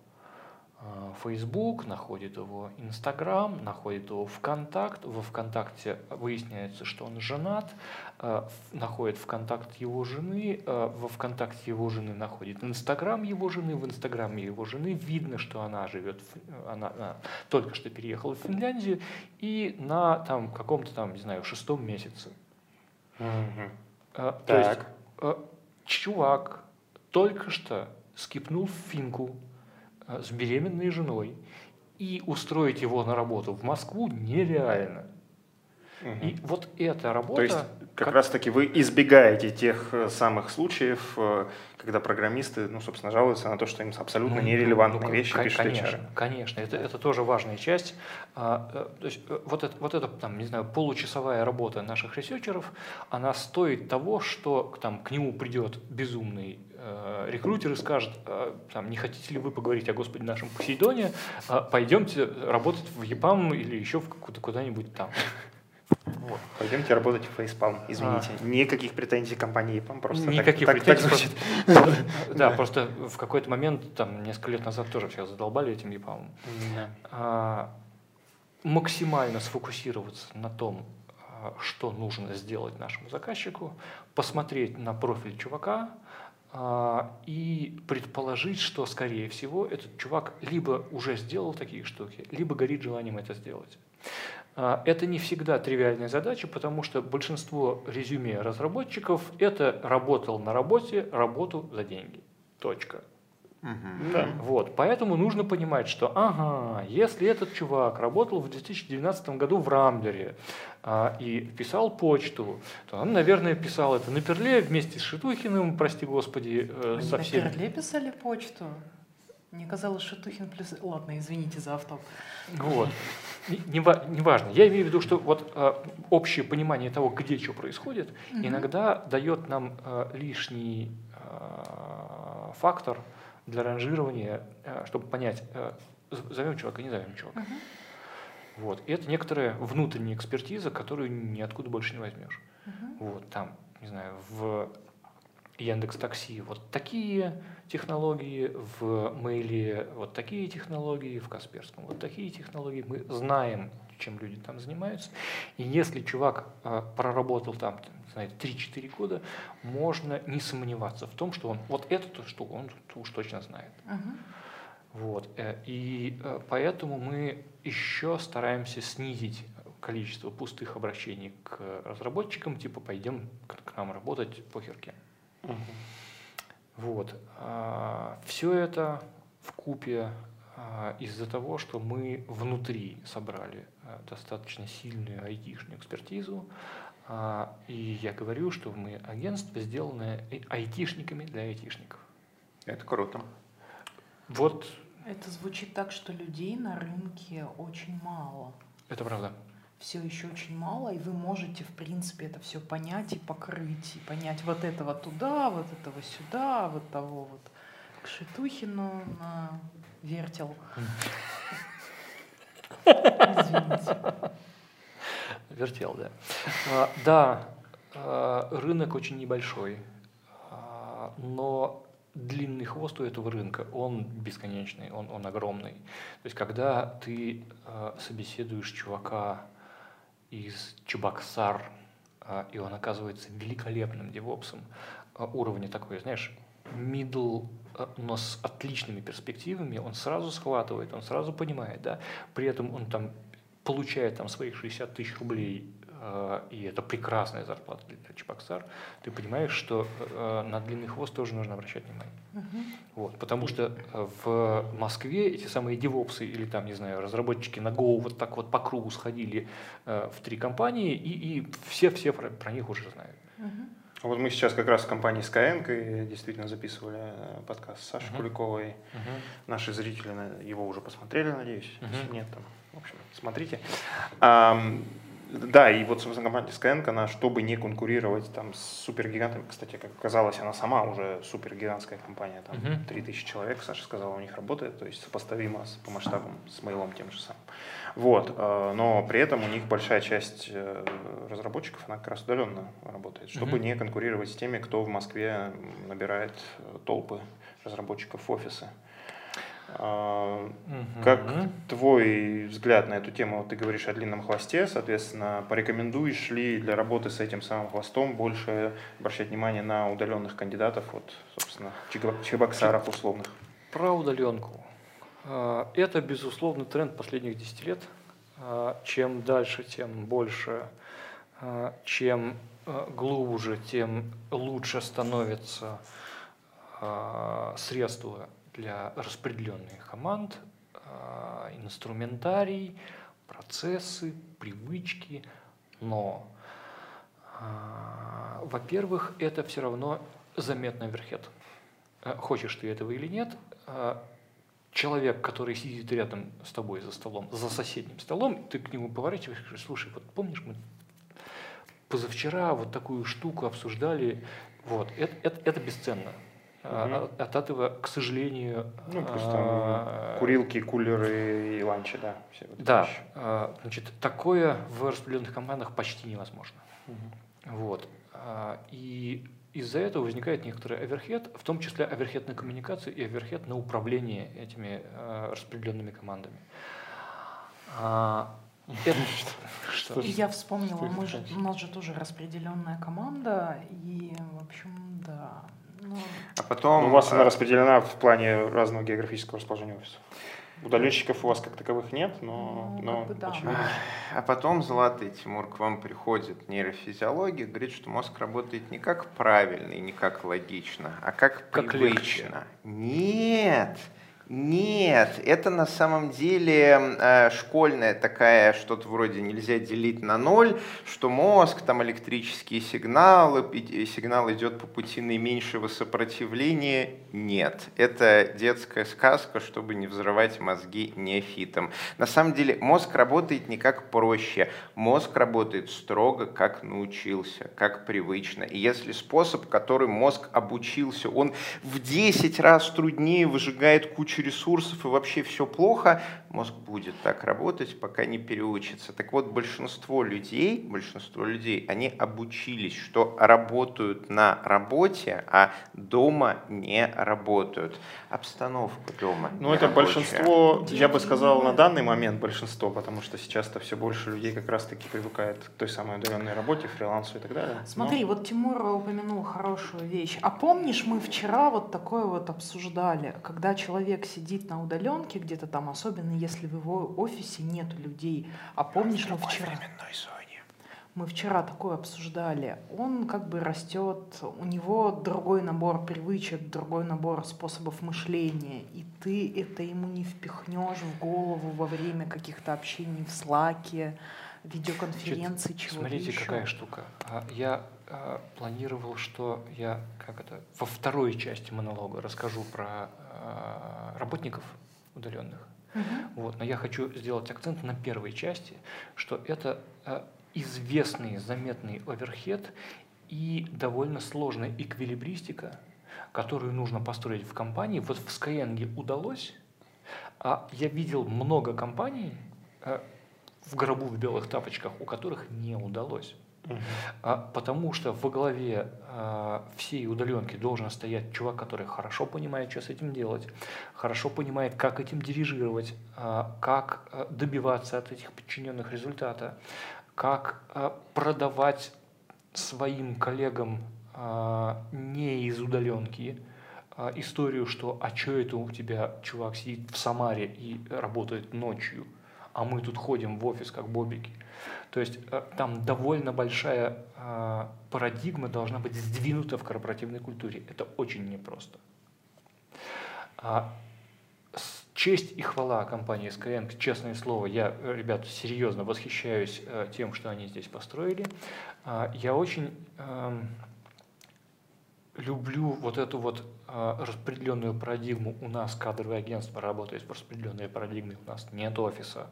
Facebook, находит его Instagram, находит его ВКонтакт, во ВКонтакте выясняется, что он женат, э, находит ВКонтакт его жены, э, во ВКонтакте его жены находит Инстаграм его жены, в Инстаграме его жены видно, что она живет, она, она только что переехала в Финляндию и на там каком-то там, не знаю, шестом месяце. Э, То есть Так. э, чувак только что скипнул в финку э, с беременной женой, и устроить его на работу в Москву нереально. Мгм. И вот эта работа... То есть как раз-таки вы избегаете тех э, самых случаев, э, когда программисты, ну, собственно, жалуются на то, что им абсолютно Ну, нерелевантные ну, вещи пишут Конечно, HR. конечно, это, это тоже важная часть. А, э, то есть вот, это, вот эта, там, не знаю, получасовая работа наших researcher ов, она стоит того, что там, к нему придет безумный э, рекрутер и скажет, э, там, не хотите ли вы поговорить о Господе нашем Посейдоне, А, пойдемте работать в EPAM или еще в какую-то куда-нибудь там. Вот. Пойдемте работать в Facepalm. Извините, никаких претензий к компании EPAM, просто так- А. Никаких так, так, претензий. звучит. Да, просто в какой-то момент, там, несколько лет назад тоже всех задолбали этим ЕПАМом. Да. а, максимально сфокусироваться на том, а, что нужно сделать нашему заказчику, посмотреть на профиль чувака а, и предположить, что, скорее всего, этот чувак либо уже сделал такие штуки, либо горит желанием это сделать. А, Это не всегда тривиальная задача, потому что большинство резюме разработчиков – это работал на работе, работу за деньги. Точка. Мгм. Да. Вот, поэтому нужно понимать, что, ага, если этот чувак работал в 2019 году в Рамблере а, и писал почту, то он, наверное, писал это на Перле вместе с Шитухиным, прости господи, э, Они со на всеми. Перле писали почту? Мне казалось, Шатухин плюс... Ладно, извините за автоп. Вот. Не, не, не важно. Я имею в виду, что вот э, общее понимание того, где что происходит, Мгм. иногда дает нам э, лишний э, фактор для ранжирования, э, чтобы понять, э, зовем чувака, не зовем чувака. Мгм. Вот. И это некоторая внутренняя экспертиза, которую ниоткуда больше не возьмешь. Мгм. Вот там, не знаю, в Яндекс Такси вот такие технологии, в Мейле вот такие технологии, в Касперском вот такие технологии. Мы знаем, чем люди там занимаются. И если чувак э, проработал там, знаю, 3-4 года, можно не сомневаться в том, что он вот эту штуку он уж точно знает. Мгм. Вот. э, И э, поэтому мы еще стараемся снизить количество пустых обращений к разработчикам, типа пойдем к к нам работать похер кем. Вот. Все это в купе из-за того, что мы внутри собрали а, достаточно сильную айтишную экспертизу. А, И я говорю, что мы агентство, сделанное айтишниками для айтишников. Это круто. Вот Это звучит так, что людей на рынке очень мало. это правда. Все еще очень мало, и вы можете, в принципе, это все понять и покрыть, и понять вот этого туда, вот этого сюда, вот того вот к Шитухину на вертел. Извините. Вертел, да. А, Да, а, рынок очень небольшой, а, но длинный хвост у этого рынка, он бесконечный, он, он огромный. То есть, когда ты а, собеседуешь чувака из Чебоксар, а, и он оказывается великолепным девопсом, а, уровня такой, знаешь, middle, а, но с отличными перспективами, он сразу схватывает, он сразу понимает, да, при этом он там получает там своих 60 тысяч рублей, и это прекрасная зарплата для Чебоксар, ты понимаешь, что э, на длинный хвост тоже нужно обращать внимание. Мгм. Вот, потому что э, в Москве эти самые девопсы или там, не знаю, разработчики на Go вот так вот по кругу сходили э, в три компании, и, и все-все про, про них уже знают. Мгм. Вот мы сейчас как раз в компании Skyeng действительно записывали подкаст с Сашей Мгм. Куликовой. Наши зрители его уже посмотрели, надеюсь. Если Мгм. нет, там, в общем, смотрите. Да, и вот, собственно, компания Skyeng, она, чтобы не конкурировать там с супергигантами, кстати, как оказалось, она сама уже супергигантская компания, там Мгм. 3000 человек, Саша сказала, у них работает, то есть сопоставимо с- по масштабам с мейлом тем же самым. Вот, э, но при этом у них большая часть э, разработчиков, она как раз удаленно работает, чтобы Мгм. не конкурировать с теми, кто в Москве набирает э, толпы разработчиков в офисы. А, Как твой взгляд на эту тему? Вот Ты говоришь о длинном хвосте, соответственно, порекомендуешь ли для работы с этим самым хвостом больше обращать внимание на удаленных кандидатов, вот, собственно, чебок- чебоксаров условных? Про удаленку. А, Это, безусловно, тренд последних 10 лет. А, Чем дальше, тем больше. Чем глубже, тем лучше становятся а, средства для распределенных команд, а, инструментарий, процессы, привычки. Но, а, во-первых, это все равно заметный оверхед. А, Хочешь ты этого или нет, а, человек, который сидит рядом с тобой за столом, за соседним столом, ты к нему поворачиваешь и говоришь, слушай, вот помнишь, мы позавчера вот такую штуку обсуждали, вот, это, это, это бесценно. А, Мгм. От этого, к сожалению, Ну, плюс там а, курилки, кулеры и ланчи, да. Все вот эти да, вещи. а, значит, такое в распределенных командах почти невозможно. Мгм. Вот. А, И из-за этого возникает некоторый оверхед, в том числе оверхед на коммуникацию и оверхед на управление этими а, распределенными командами. А, это- что? И я вспомнила, мы же, у нас же тоже распределенная команда, и, в общем, да. Ну, А потом... Ну, у вас она э, распределена в плане разного географического расположения офиса. Удаленщиков у вас как таковых нет, но, Ну, но как бы да. очевидно. А потом, Золотый Тимур, к вам приходит нейрофизиология, говорит, что мозг работает не как правильно и не как логично, а как, Как привычно. Нет, Нет, это на самом деле э, школьная такая, что-то вроде нельзя делить на ноль, что мозг, там электрические сигналы, сигнал идет по пути наименьшего сопротивления. Нет, это детская сказка, чтобы не взрывать мозги неофитом. На самом деле мозг работает не как проще, мозг работает строго, как научился, как привычно. И если способ, который мозг обучился, он в 10 раз труднее выжигает кучу кучу ресурсов и вообще все плохо, мозг будет так работать, пока не переучится. Так вот, большинство людей, большинство людей, они обучились, что работают на работе, а дома не работают. Обстановка дома. Ну, это рабочая. большинство, я бы сказал, на данный момент большинство, потому что сейчас-то все больше людей как раз-таки привыкает к той самой удаленной работе, фрилансу и так далее. Смотри, Но... вот Тимур упомянул хорошую вещь. А помнишь, мы вчера вот такое вот обсуждали, когда человек сидит на удаленке где-то там, особенно если в его офисе нет людей. А помнишь, мы вчера... Мы вчера такое обсуждали. Он как бы растет, у него другой набор привычек, другой набор способов мышления, и ты это ему не впихнешь в голову во время каких-то общений в слаке, видеоконференции, чего Смотрите, еще. какая штука. А, я а, планировал, что я как это во второй части монолога расскажу про работников удаленных. Угу. Вот, но я хочу сделать акцент на первой части, что это а, известный заметный оверхед и довольно сложная эквилибристика, которую нужно построить в компании. Вот в Skyeng удалось, а я видел много компаний а, в гробу в белых тапочках, у которых не удалось. А, потому что во главе а, всей удаленки должен стоять чувак, который хорошо понимает, что с этим делать, хорошо понимает, как этим дирижировать, а, как а, добиваться от этих подчиненных результата, как а, продавать своим коллегам а, не из удаленки историю, что а что это у тебя чувак сидит в Самаре и работает ночью, а мы тут ходим в офис как бобики. То есть э, там довольно большая э, парадигма должна быть сдвинута в корпоративной культуре. Это очень непросто. А, честь и хвала компании Skyeng, честное слово, я, ребят, серьезно восхищаюсь э, тем, что они здесь построили. А, я очень эм, люблю вот эту вот распределенную парадигму. У нас кадровое агентство работает в распределенной парадигме, у нас нет офиса.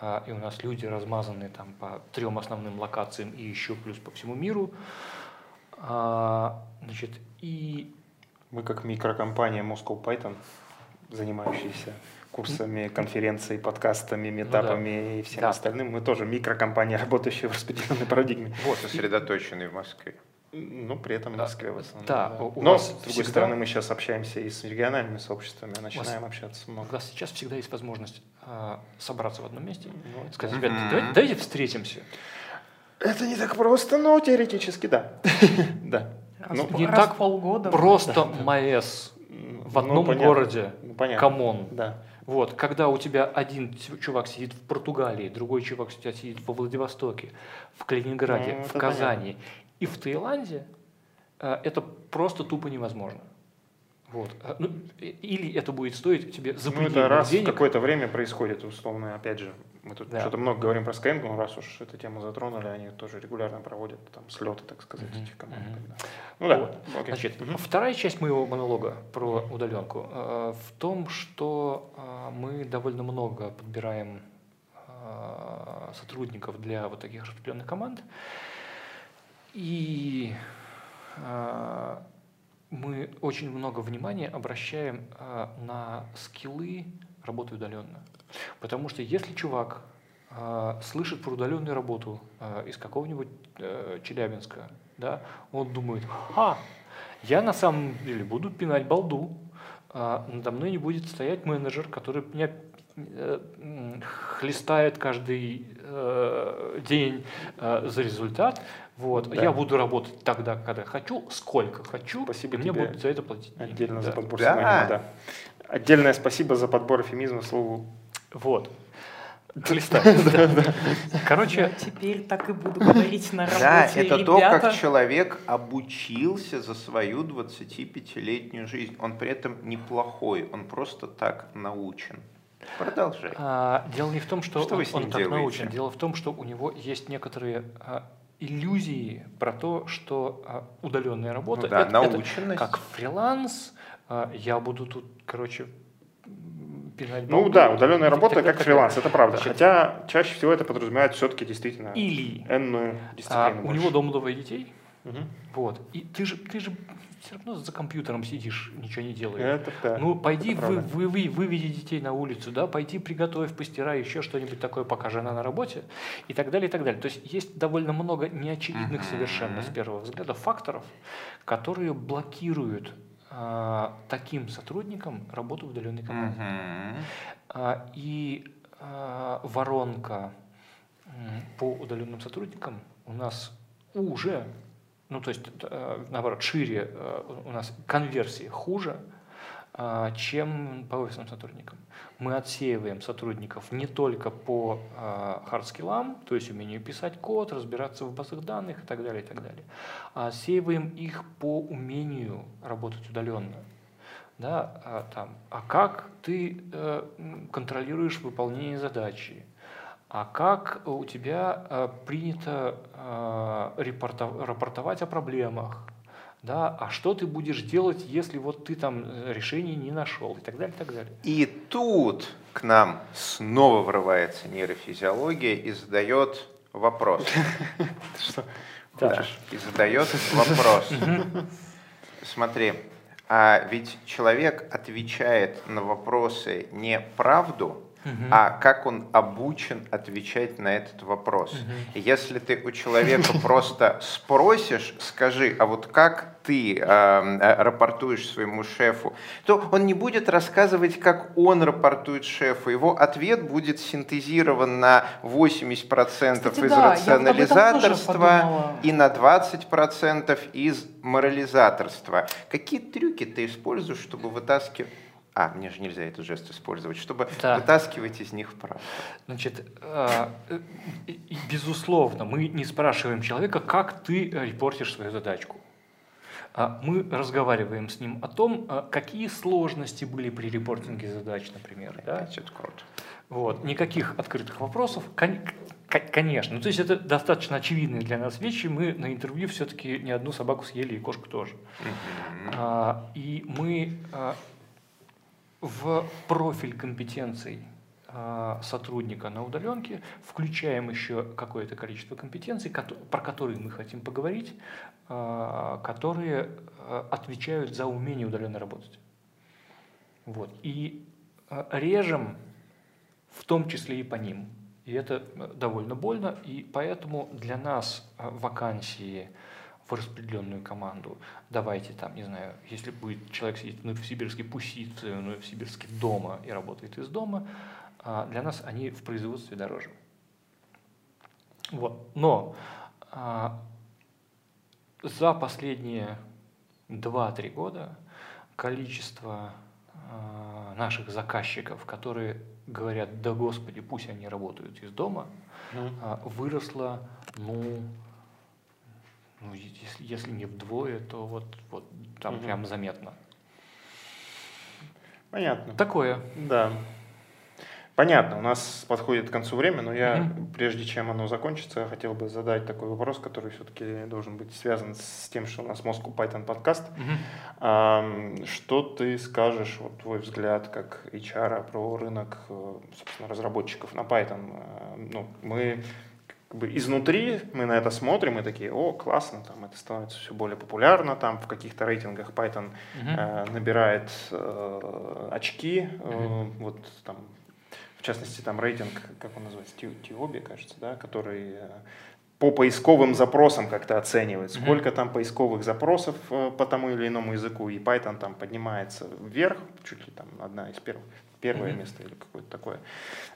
А, и у нас люди размазаны там по трем основным локациям и еще плюс по всему миру. А, значит, и мы как микрокомпания Moscow Python, занимающаяся курсами, конференцией, подкастами, метапами ну, да. и всем да. остальным, мы тоже микрокомпания, работающая в распределенной парадигме. Вот, сосредоточенные в Москве. Ну, при этом в Москве в основном. Да, да. У Но, с другой всегда... стороны, мы сейчас общаемся и с региональными сообществами, начинаем вас, общаться много. У вас сейчас всегда есть возможность э, собраться в одном месте, ну, сказать, ребят, mm-hmm. давайте, давайте встретимся. Это не так просто, но теоретически да. да. Раз, ну, не раз так полгода. Просто МАЭС в ну, одном ну, городе. Ну, понятно. Come on. Да. Вот, когда у тебя один чувак сидит в Португалии, другой чувак у тебя сидит во Владивостоке, в Калининграде, ну, в Казани, понятно. И в Таиланде э, это просто тупо невозможно. Вот. Э, ну, или это будет стоить тебе запредельных ну, это раз денег. в какое-то время происходит, условно, опять же, мы тут да. что-то много говорим про Skyeng, но раз уж эту тему затронули, они тоже регулярно проводят там слеты, так сказать, mm-hmm. этих команд. Mm-hmm. Ну да. Вот. Окей. Значит, mm-hmm. вторая часть моего монолога про удаленку э, в том, что э, мы довольно много подбираем э, сотрудников для вот таких распределенных команд. И э, мы очень много внимания обращаем э, на скиллы работы удаленно. Потому что если чувак э, слышит про удаленную работу из какого-нибудь э, Челябинска, да, он думает, а, я на самом деле буду пинать балду, надо мной не будет стоять менеджер, который меня хлестает каждый э, день э, за результат. Вот. Да. Я буду работать тогда, когда хочу, сколько хочу, спасибо и мне будут за это платить. Отдельно да. за подбор да. да. Отдельное спасибо за подбор эфемизма слову. Вот. Короче, теперь так и буду говорить на работе. Да, это то, как человек обучился за свою 25-летнюю жизнь. Он при этом неплохой, он просто так научен. Продолжай. а, дело не в том, что, Что он, он так делаете? научен. Дело в том, что у него есть некоторые а, иллюзии про то, что а, удаленная работа Ну да, это- это наученность. как фриланс. а, я буду тут, короче, пинать Ну балду. да, удаленная работа так- как так- фриланс, это правда. Значит, Хотя чаще всего это подразумевает все-таки действительно Или энную а, дисциплину. у больше. него дома двое детей, Мгм. вот, и ты же, ты же все равно за компьютером сидишь, ничего не делаешь. Это да. Ну, пойди это вы, вы, вы- выведи детей на улицу, да, пойди приготовь, постирай, еще что-нибудь такое, пока жена на работе, и так далее, и так далее. То есть есть довольно много неочевидных совершенно с первого взгляда факторов, которые блокируют а, таким сотрудникам работу в удаленной команде. Мгм. А, и а, воронка по удаленным сотрудникам у нас уже, ну то есть э, наоборот, шире э, у нас конверсии хуже, а, чем по офисным сотрудникам. Мы отсеиваем сотрудников не только по hard skill ам, то есть умению писать код, разбираться в базах данных и так далее, и так далее, а отсеиваем их по умению работать удаленно. Да, а, там, а как ты э, контролируешь выполнение задачи? А как у тебя э, принято э, рапортовать о проблемах? Да, а что ты будешь делать, если вот ты там э, решение не нашел и так далее, и так далее. И тут к нам снова врывается нейрофизиология и задает вопрос. Что и задает вопрос. Смотри, а ведь человек отвечает на вопросы не правду, а как он обучен отвечать на этот вопрос. И Если ты у человека просто спросишь, скажи, а вот как ты э, э, рапортуешь своему шефу, то он не будет рассказывать, как он рапортует шефу. Его ответ будет синтезирован на 80% Кстати, из да, рационализаторства и на 20% из морализаторства. Какие трюки ты используешь, чтобы вытаскивать... А, мне же нельзя этот жест использовать, чтобы Да. вытаскивать из них правду. Значит, э, э, безусловно, мы не спрашиваем человека, как ты репортишь свою задачку. А Мы разговариваем с ним о том, э, какие сложности были при репортинге задач, например. Да? Это круто. Вот. Никаких открытых вопросов. Конечно. Ну, то есть это достаточно очевидные для нас вещи. Мы на интервью все-таки не одну собаку съели, и кошку тоже. А, И мы а, в профиль компетенций а, сотрудника на удаленке включаем еще какое-то количество компетенций, про которые мы хотим поговорить, а, которые а, отвечают за умение удаленно работать. Вот. И режем в том числе и по ним. И это э, довольно больно, и поэтому для нас вакансии в распределенную команду, давайте там, не знаю, если будет человек сидеть в Новосибирске, пусть сидит в Новосибирске дома и работает из дома, а, для нас они в производстве дороже. Вот. Но а, за последние 2-3 года количество а, наших заказчиков, которые говорят, да господи, пусть они работают из дома, Мгм. а, выросло, ну, ну, если, если не вдвое, то вот, вот там Мгм. прям заметно. Понятно. Такое. Да. Понятно, у нас подходит к концу время, но я, Мгм. прежде чем оно закончится, хотел бы задать такой вопрос, который все-таки должен быть связан с тем, что у нас Moscow Python подкаст. Ам, Что ты скажешь, вот твой взгляд как HR про рынок, э, собственно, разработчиков на Python? Э, Ну, мы как бы изнутри мы на это смотрим и такие, о, классно, там это становится все более популярно, там в каких-то рейтингах Python э, набирает э, очки, э, вот там, в частности, там рейтинг, как он называется, Ти- Тиоби, кажется, да, который э, по поисковым запросам как-то оценивает, сколько там поисковых запросов э, по тому или иному языку, и Python там поднимается вверх, чуть ли там одна из первых, первое Мгм. место или какое-то такое.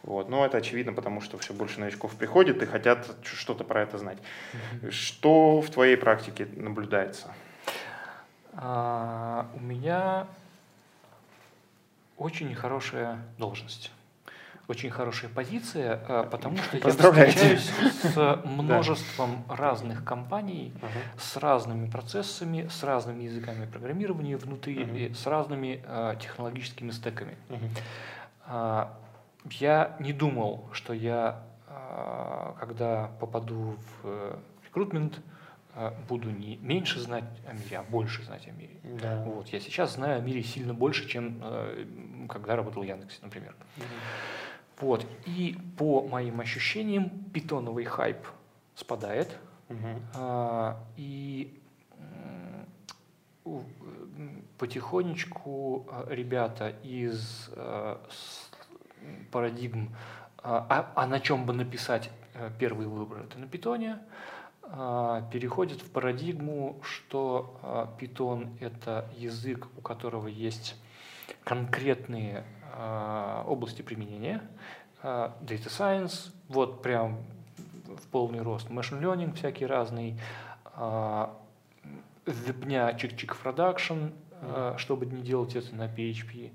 Вот. Но это очевидно, потому что все больше новичков приходит и хотят что-то про это знать. Что в твоей практике наблюдается? А, у меня очень хорошая должность. Очень хорошая позиция, а, потому что я встречаюсь с множеством разных компаний, с разными процессами, с разными языками программирования внутри, и с разными а, технологическими стеками. А, Я не думал, что я, а, когда попаду в э, рекрутмент, буду не меньше знать о мире, а больше знать о мире. Да. Вот. Я сейчас знаю о мире сильно больше, чем э, когда работал в Яндексе, например. Вот. И по моим ощущениям, питоновый хайп спадает. Мгм. А, И потихонечку а, ребята из с- парадигм, а, а а на чем бы написать э, первый выбор, это на питоне, а, переходят в парадигму, что питон это язык, у которого есть конкретные области применения, а, data science, вот прям в полный рост, machine learning всякий разный, а, вебня чик-чик продакшн, а, чтобы не делать это на PHP.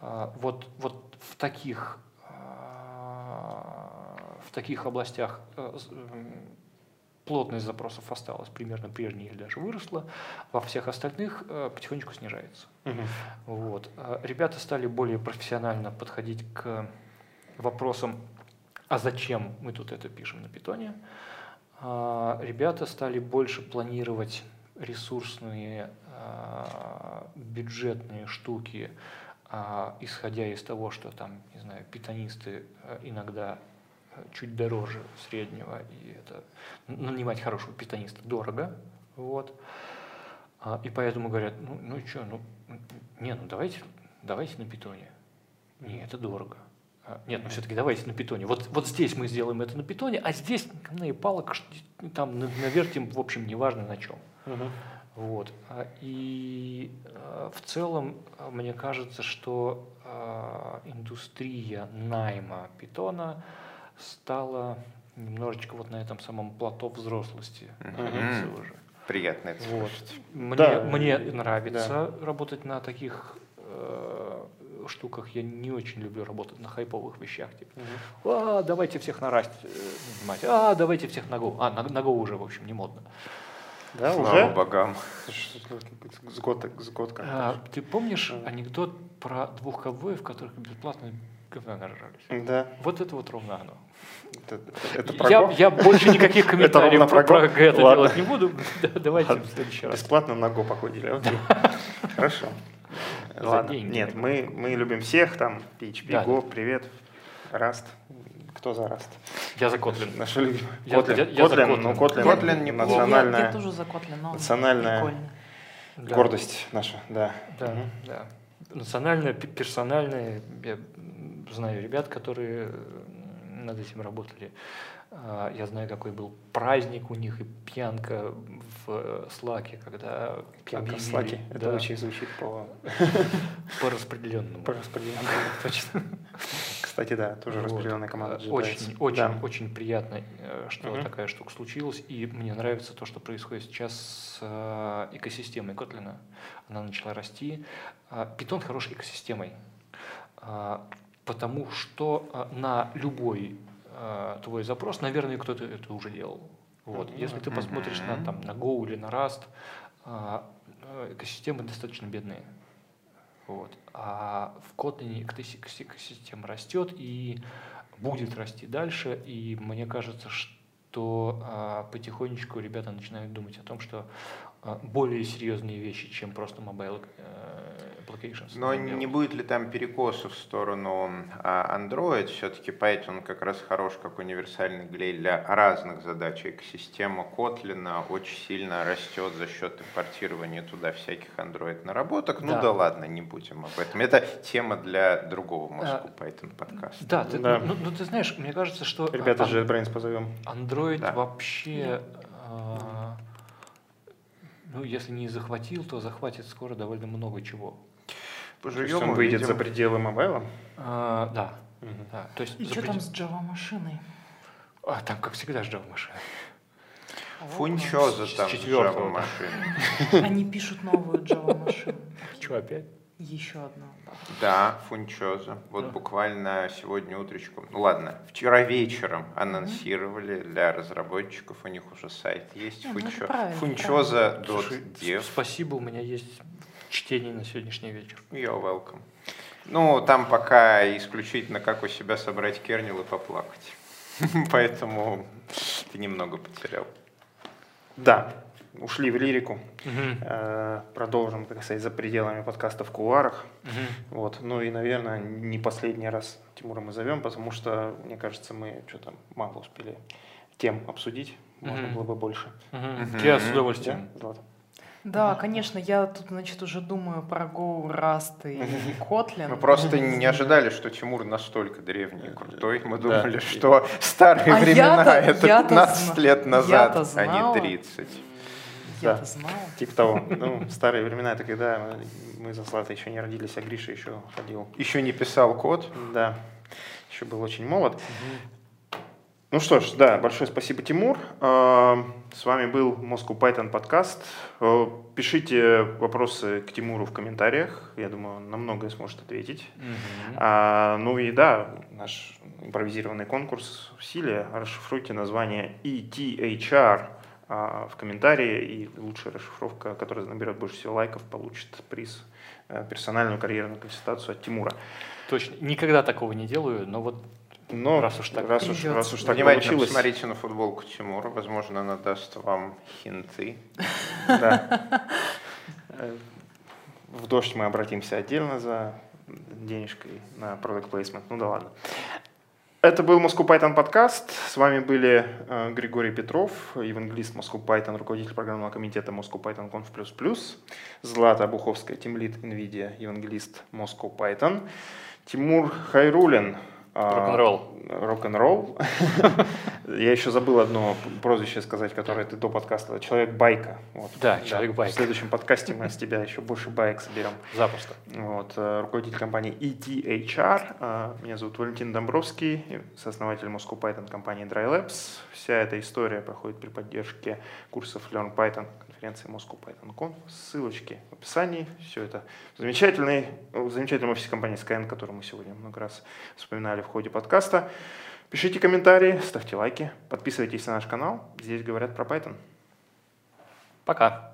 А, Вот, вот в таких а, в таких областях а, плотность запросов осталась примерно прежней или даже выросла, во всех остальных а, потихонечку снижается. Мгм. Вот. А Ребята стали более профессионально подходить к вопросам, а зачем мы тут это пишем на питоне. А, Ребята стали больше планировать ресурсные а, бюджетные штуки, а, исходя из того, что там, не знаю, питонисты иногда чуть дороже среднего, и это нанимать хорошего питониста дорого, вот. А, И поэтому говорят, ну, ну что, ну, не, ну давайте, давайте на питоне. Не, это дорого. А, Нет, ну все-таки давайте на питоне. Вот, вот здесь мы сделаем это на питоне, а здесь на и палок там на- навертим, в общем, неважно на чем. Мгм. Вот. А, И а, в целом мне кажется, что индустрия найма питона стала немножечко вот на этом самом плато взрослости находиться Мгм. уже. Приятно это Вот. слышать. Мне, Да, мне нравится работать на таких э, штуках. Я не очень люблю работать на хайповых вещах. Типа, Мгм. а, давайте всех на раст э, нанимать. А, давайте всех на Go. А, на, на Go уже, в общем, не модно. Да, Слава уже? богам. С год, с год как А, ты помнишь анекдот про двух ковбоев, которых бесплатно говна нажрались? Да. Вот это вот ровно оно. Это, это про Я, Го? я больше никаких комментариев про, про это Ладно. делать не буду. Да, Давайте Ладно. в следующий раз. Бесплатно на Го походили. окей. Хорошо. За Ладно. деньги. Нет, мы, мы любим всех, там, PHP, Да, Go, привет, Rust. Кто за Rust? Я за Kotlin. Наши любимые. Я- Kotlin. я- я за Kotlin, Kotlin. ну, Kotlin, Kotlin неплохо. Я, я национальная тоже за Kotlin, но он национальная гордость наша, да. Да, да. Национальное, пе- персональное. Я м, знаю ребят, которые м, над этим работали. А, Я знаю, какой был праздник у них и пьянка в э, Слаке, когда Пьянка в объявили, слаке. Это да, очень звучит по, по распределенному. по распределению. Точно. Кстати, да, тоже Вот. распределенная команда. Э. Очень, очень, Да. очень приятно, э, что такая штука случилась. И мне нравится то, что происходит сейчас с э, экосистемой Kotlin. Она начала расти. А, Python хорошей экосистемой, а, потому что а, на любой а, твой запрос, наверное, кто-то это уже делал. Вот. Если ты посмотришь на, там, на Go или на Rust, э, экосистемы достаточно бедные. Вот. А в Kotlin экоси- экоси- экосистема растет и будет расти дальше. И мне кажется, что а, потихонечку ребята начинают думать о том, что а, более серьезные вещи, чем просто э, applications. Но не делать. будет ли там перекосов в сторону а, Android? Все-таки Python как раз хорош как универсальный глей для разных задач. Экосистема Kotlin очень сильно растет за счет импортирования туда всяких Android наработок. Ну Да. да ладно, не будем об этом. Это тема для другого А, Moscow Python подкаста. Да, ты, Да. Ну, ну, ты знаешь, мне кажется, что Ребята а, же JetBrains позовем. Android Да. вообще, а, ну, если не захватил, то захватит скоро довольно много чего. То есть Поживем, он выйдет за пределы мобайла. А, да, да. То есть И что там с Java машиной? А, там, как всегда, ждал машины. Фунчоза С там с Java да. машины. Они пишут новую Java машину. Что опять? Еще одна, да. Да, фунчоза. Вот Да. буквально сегодня утречком. Ну ладно, вчера вечером анонсировали для разработчиков, у них уже сайт есть. Ну это Фунчо- правильно, Фунчоза Слушай, .dev. Спасибо, у меня есть чтение на сегодняшний вечер. You're welcome. Ну, там пока исключительно как у себя собрать кернел и поплакать. Поэтому ты немного потерял. Да, ушли в лирику. Э, Продолжим, так сказать, за пределами подкаста в кулуарах. Мгм. Вот. Ну и, наверное, не последний раз Тимура мы зовем, потому что, мне кажется, мы что-то мало успели тем обсудить. Можно было бы больше. Мгм. Я с удовольствием. Да? Да, конечно, я тут, значит, уже думаю про Go, Rust и Kotlin. Мы просто не ожидали, что Тимур настолько древний и крутой. Мы Да. думали, что старые А времена это я-то 15 зна- лет назад, а не 30. Я-то Да. знала. Типа того. Ну, старые времена, это когда мы- за Златой еще не родились, а Гриша еще ходил. Еще не писал код. Да, еще был очень молод. Ну что ж, да, большое спасибо, Тимур. Э, С вами был Moscow Python подкаст. Э, Пишите вопросы к Тимуру в комментариях. Я думаю, он на многое сможет ответить. Мгм. А, ну и да, наш импровизированный конкурс в силе. Расшифруйте название ETHR а, в комментарии, и лучшая расшифровка, которая наберет больше всего лайков, получит приз э, персональную карьерную консультацию от Тимура. Точно. Никогда такого не делаю, но вот Но Раз уж так раз уж, раз уж так Внимательно получилось, посмотрите на футболку Тимура. Возможно, она даст вам хинты. да. В дождь мы обратимся отдельно за денежкой на product placement. Ну да ладно. Это был Moscow Python подкаст. С вами были э, Григорий Петров, евангелист Moscow Python, руководитель программного комитета Moscow Python Conf++, Злата Буховская, тимлит NVIDIA, евангелист Moscow Python, Тимур Хайрулин, Рок-н-ролл. Рок-н-ролл. Я еще забыл одно прозвище сказать, которое ты до подкаста. Человек-байка. Вот. Да, Человек-байка. В следующем подкасте мы с тебя еще больше баек соберем. запросто. Вот, э, руководитель компании ETHR. э, Меня зовут Валентин Домбровский, сооснователь Moscow Python компании Dry Labs. Вся эта история проходит при поддержке курсов Learn Python конференции Moscow Python Conf. Ссылочки в описании. Все это в замечательной, в замечательном офисе компании Skyeng, которую мы сегодня много раз вспоминали в ходе подкаста. Пишите комментарии, ставьте лайки, подписывайтесь на наш канал. Здесь говорят про Python. Пока.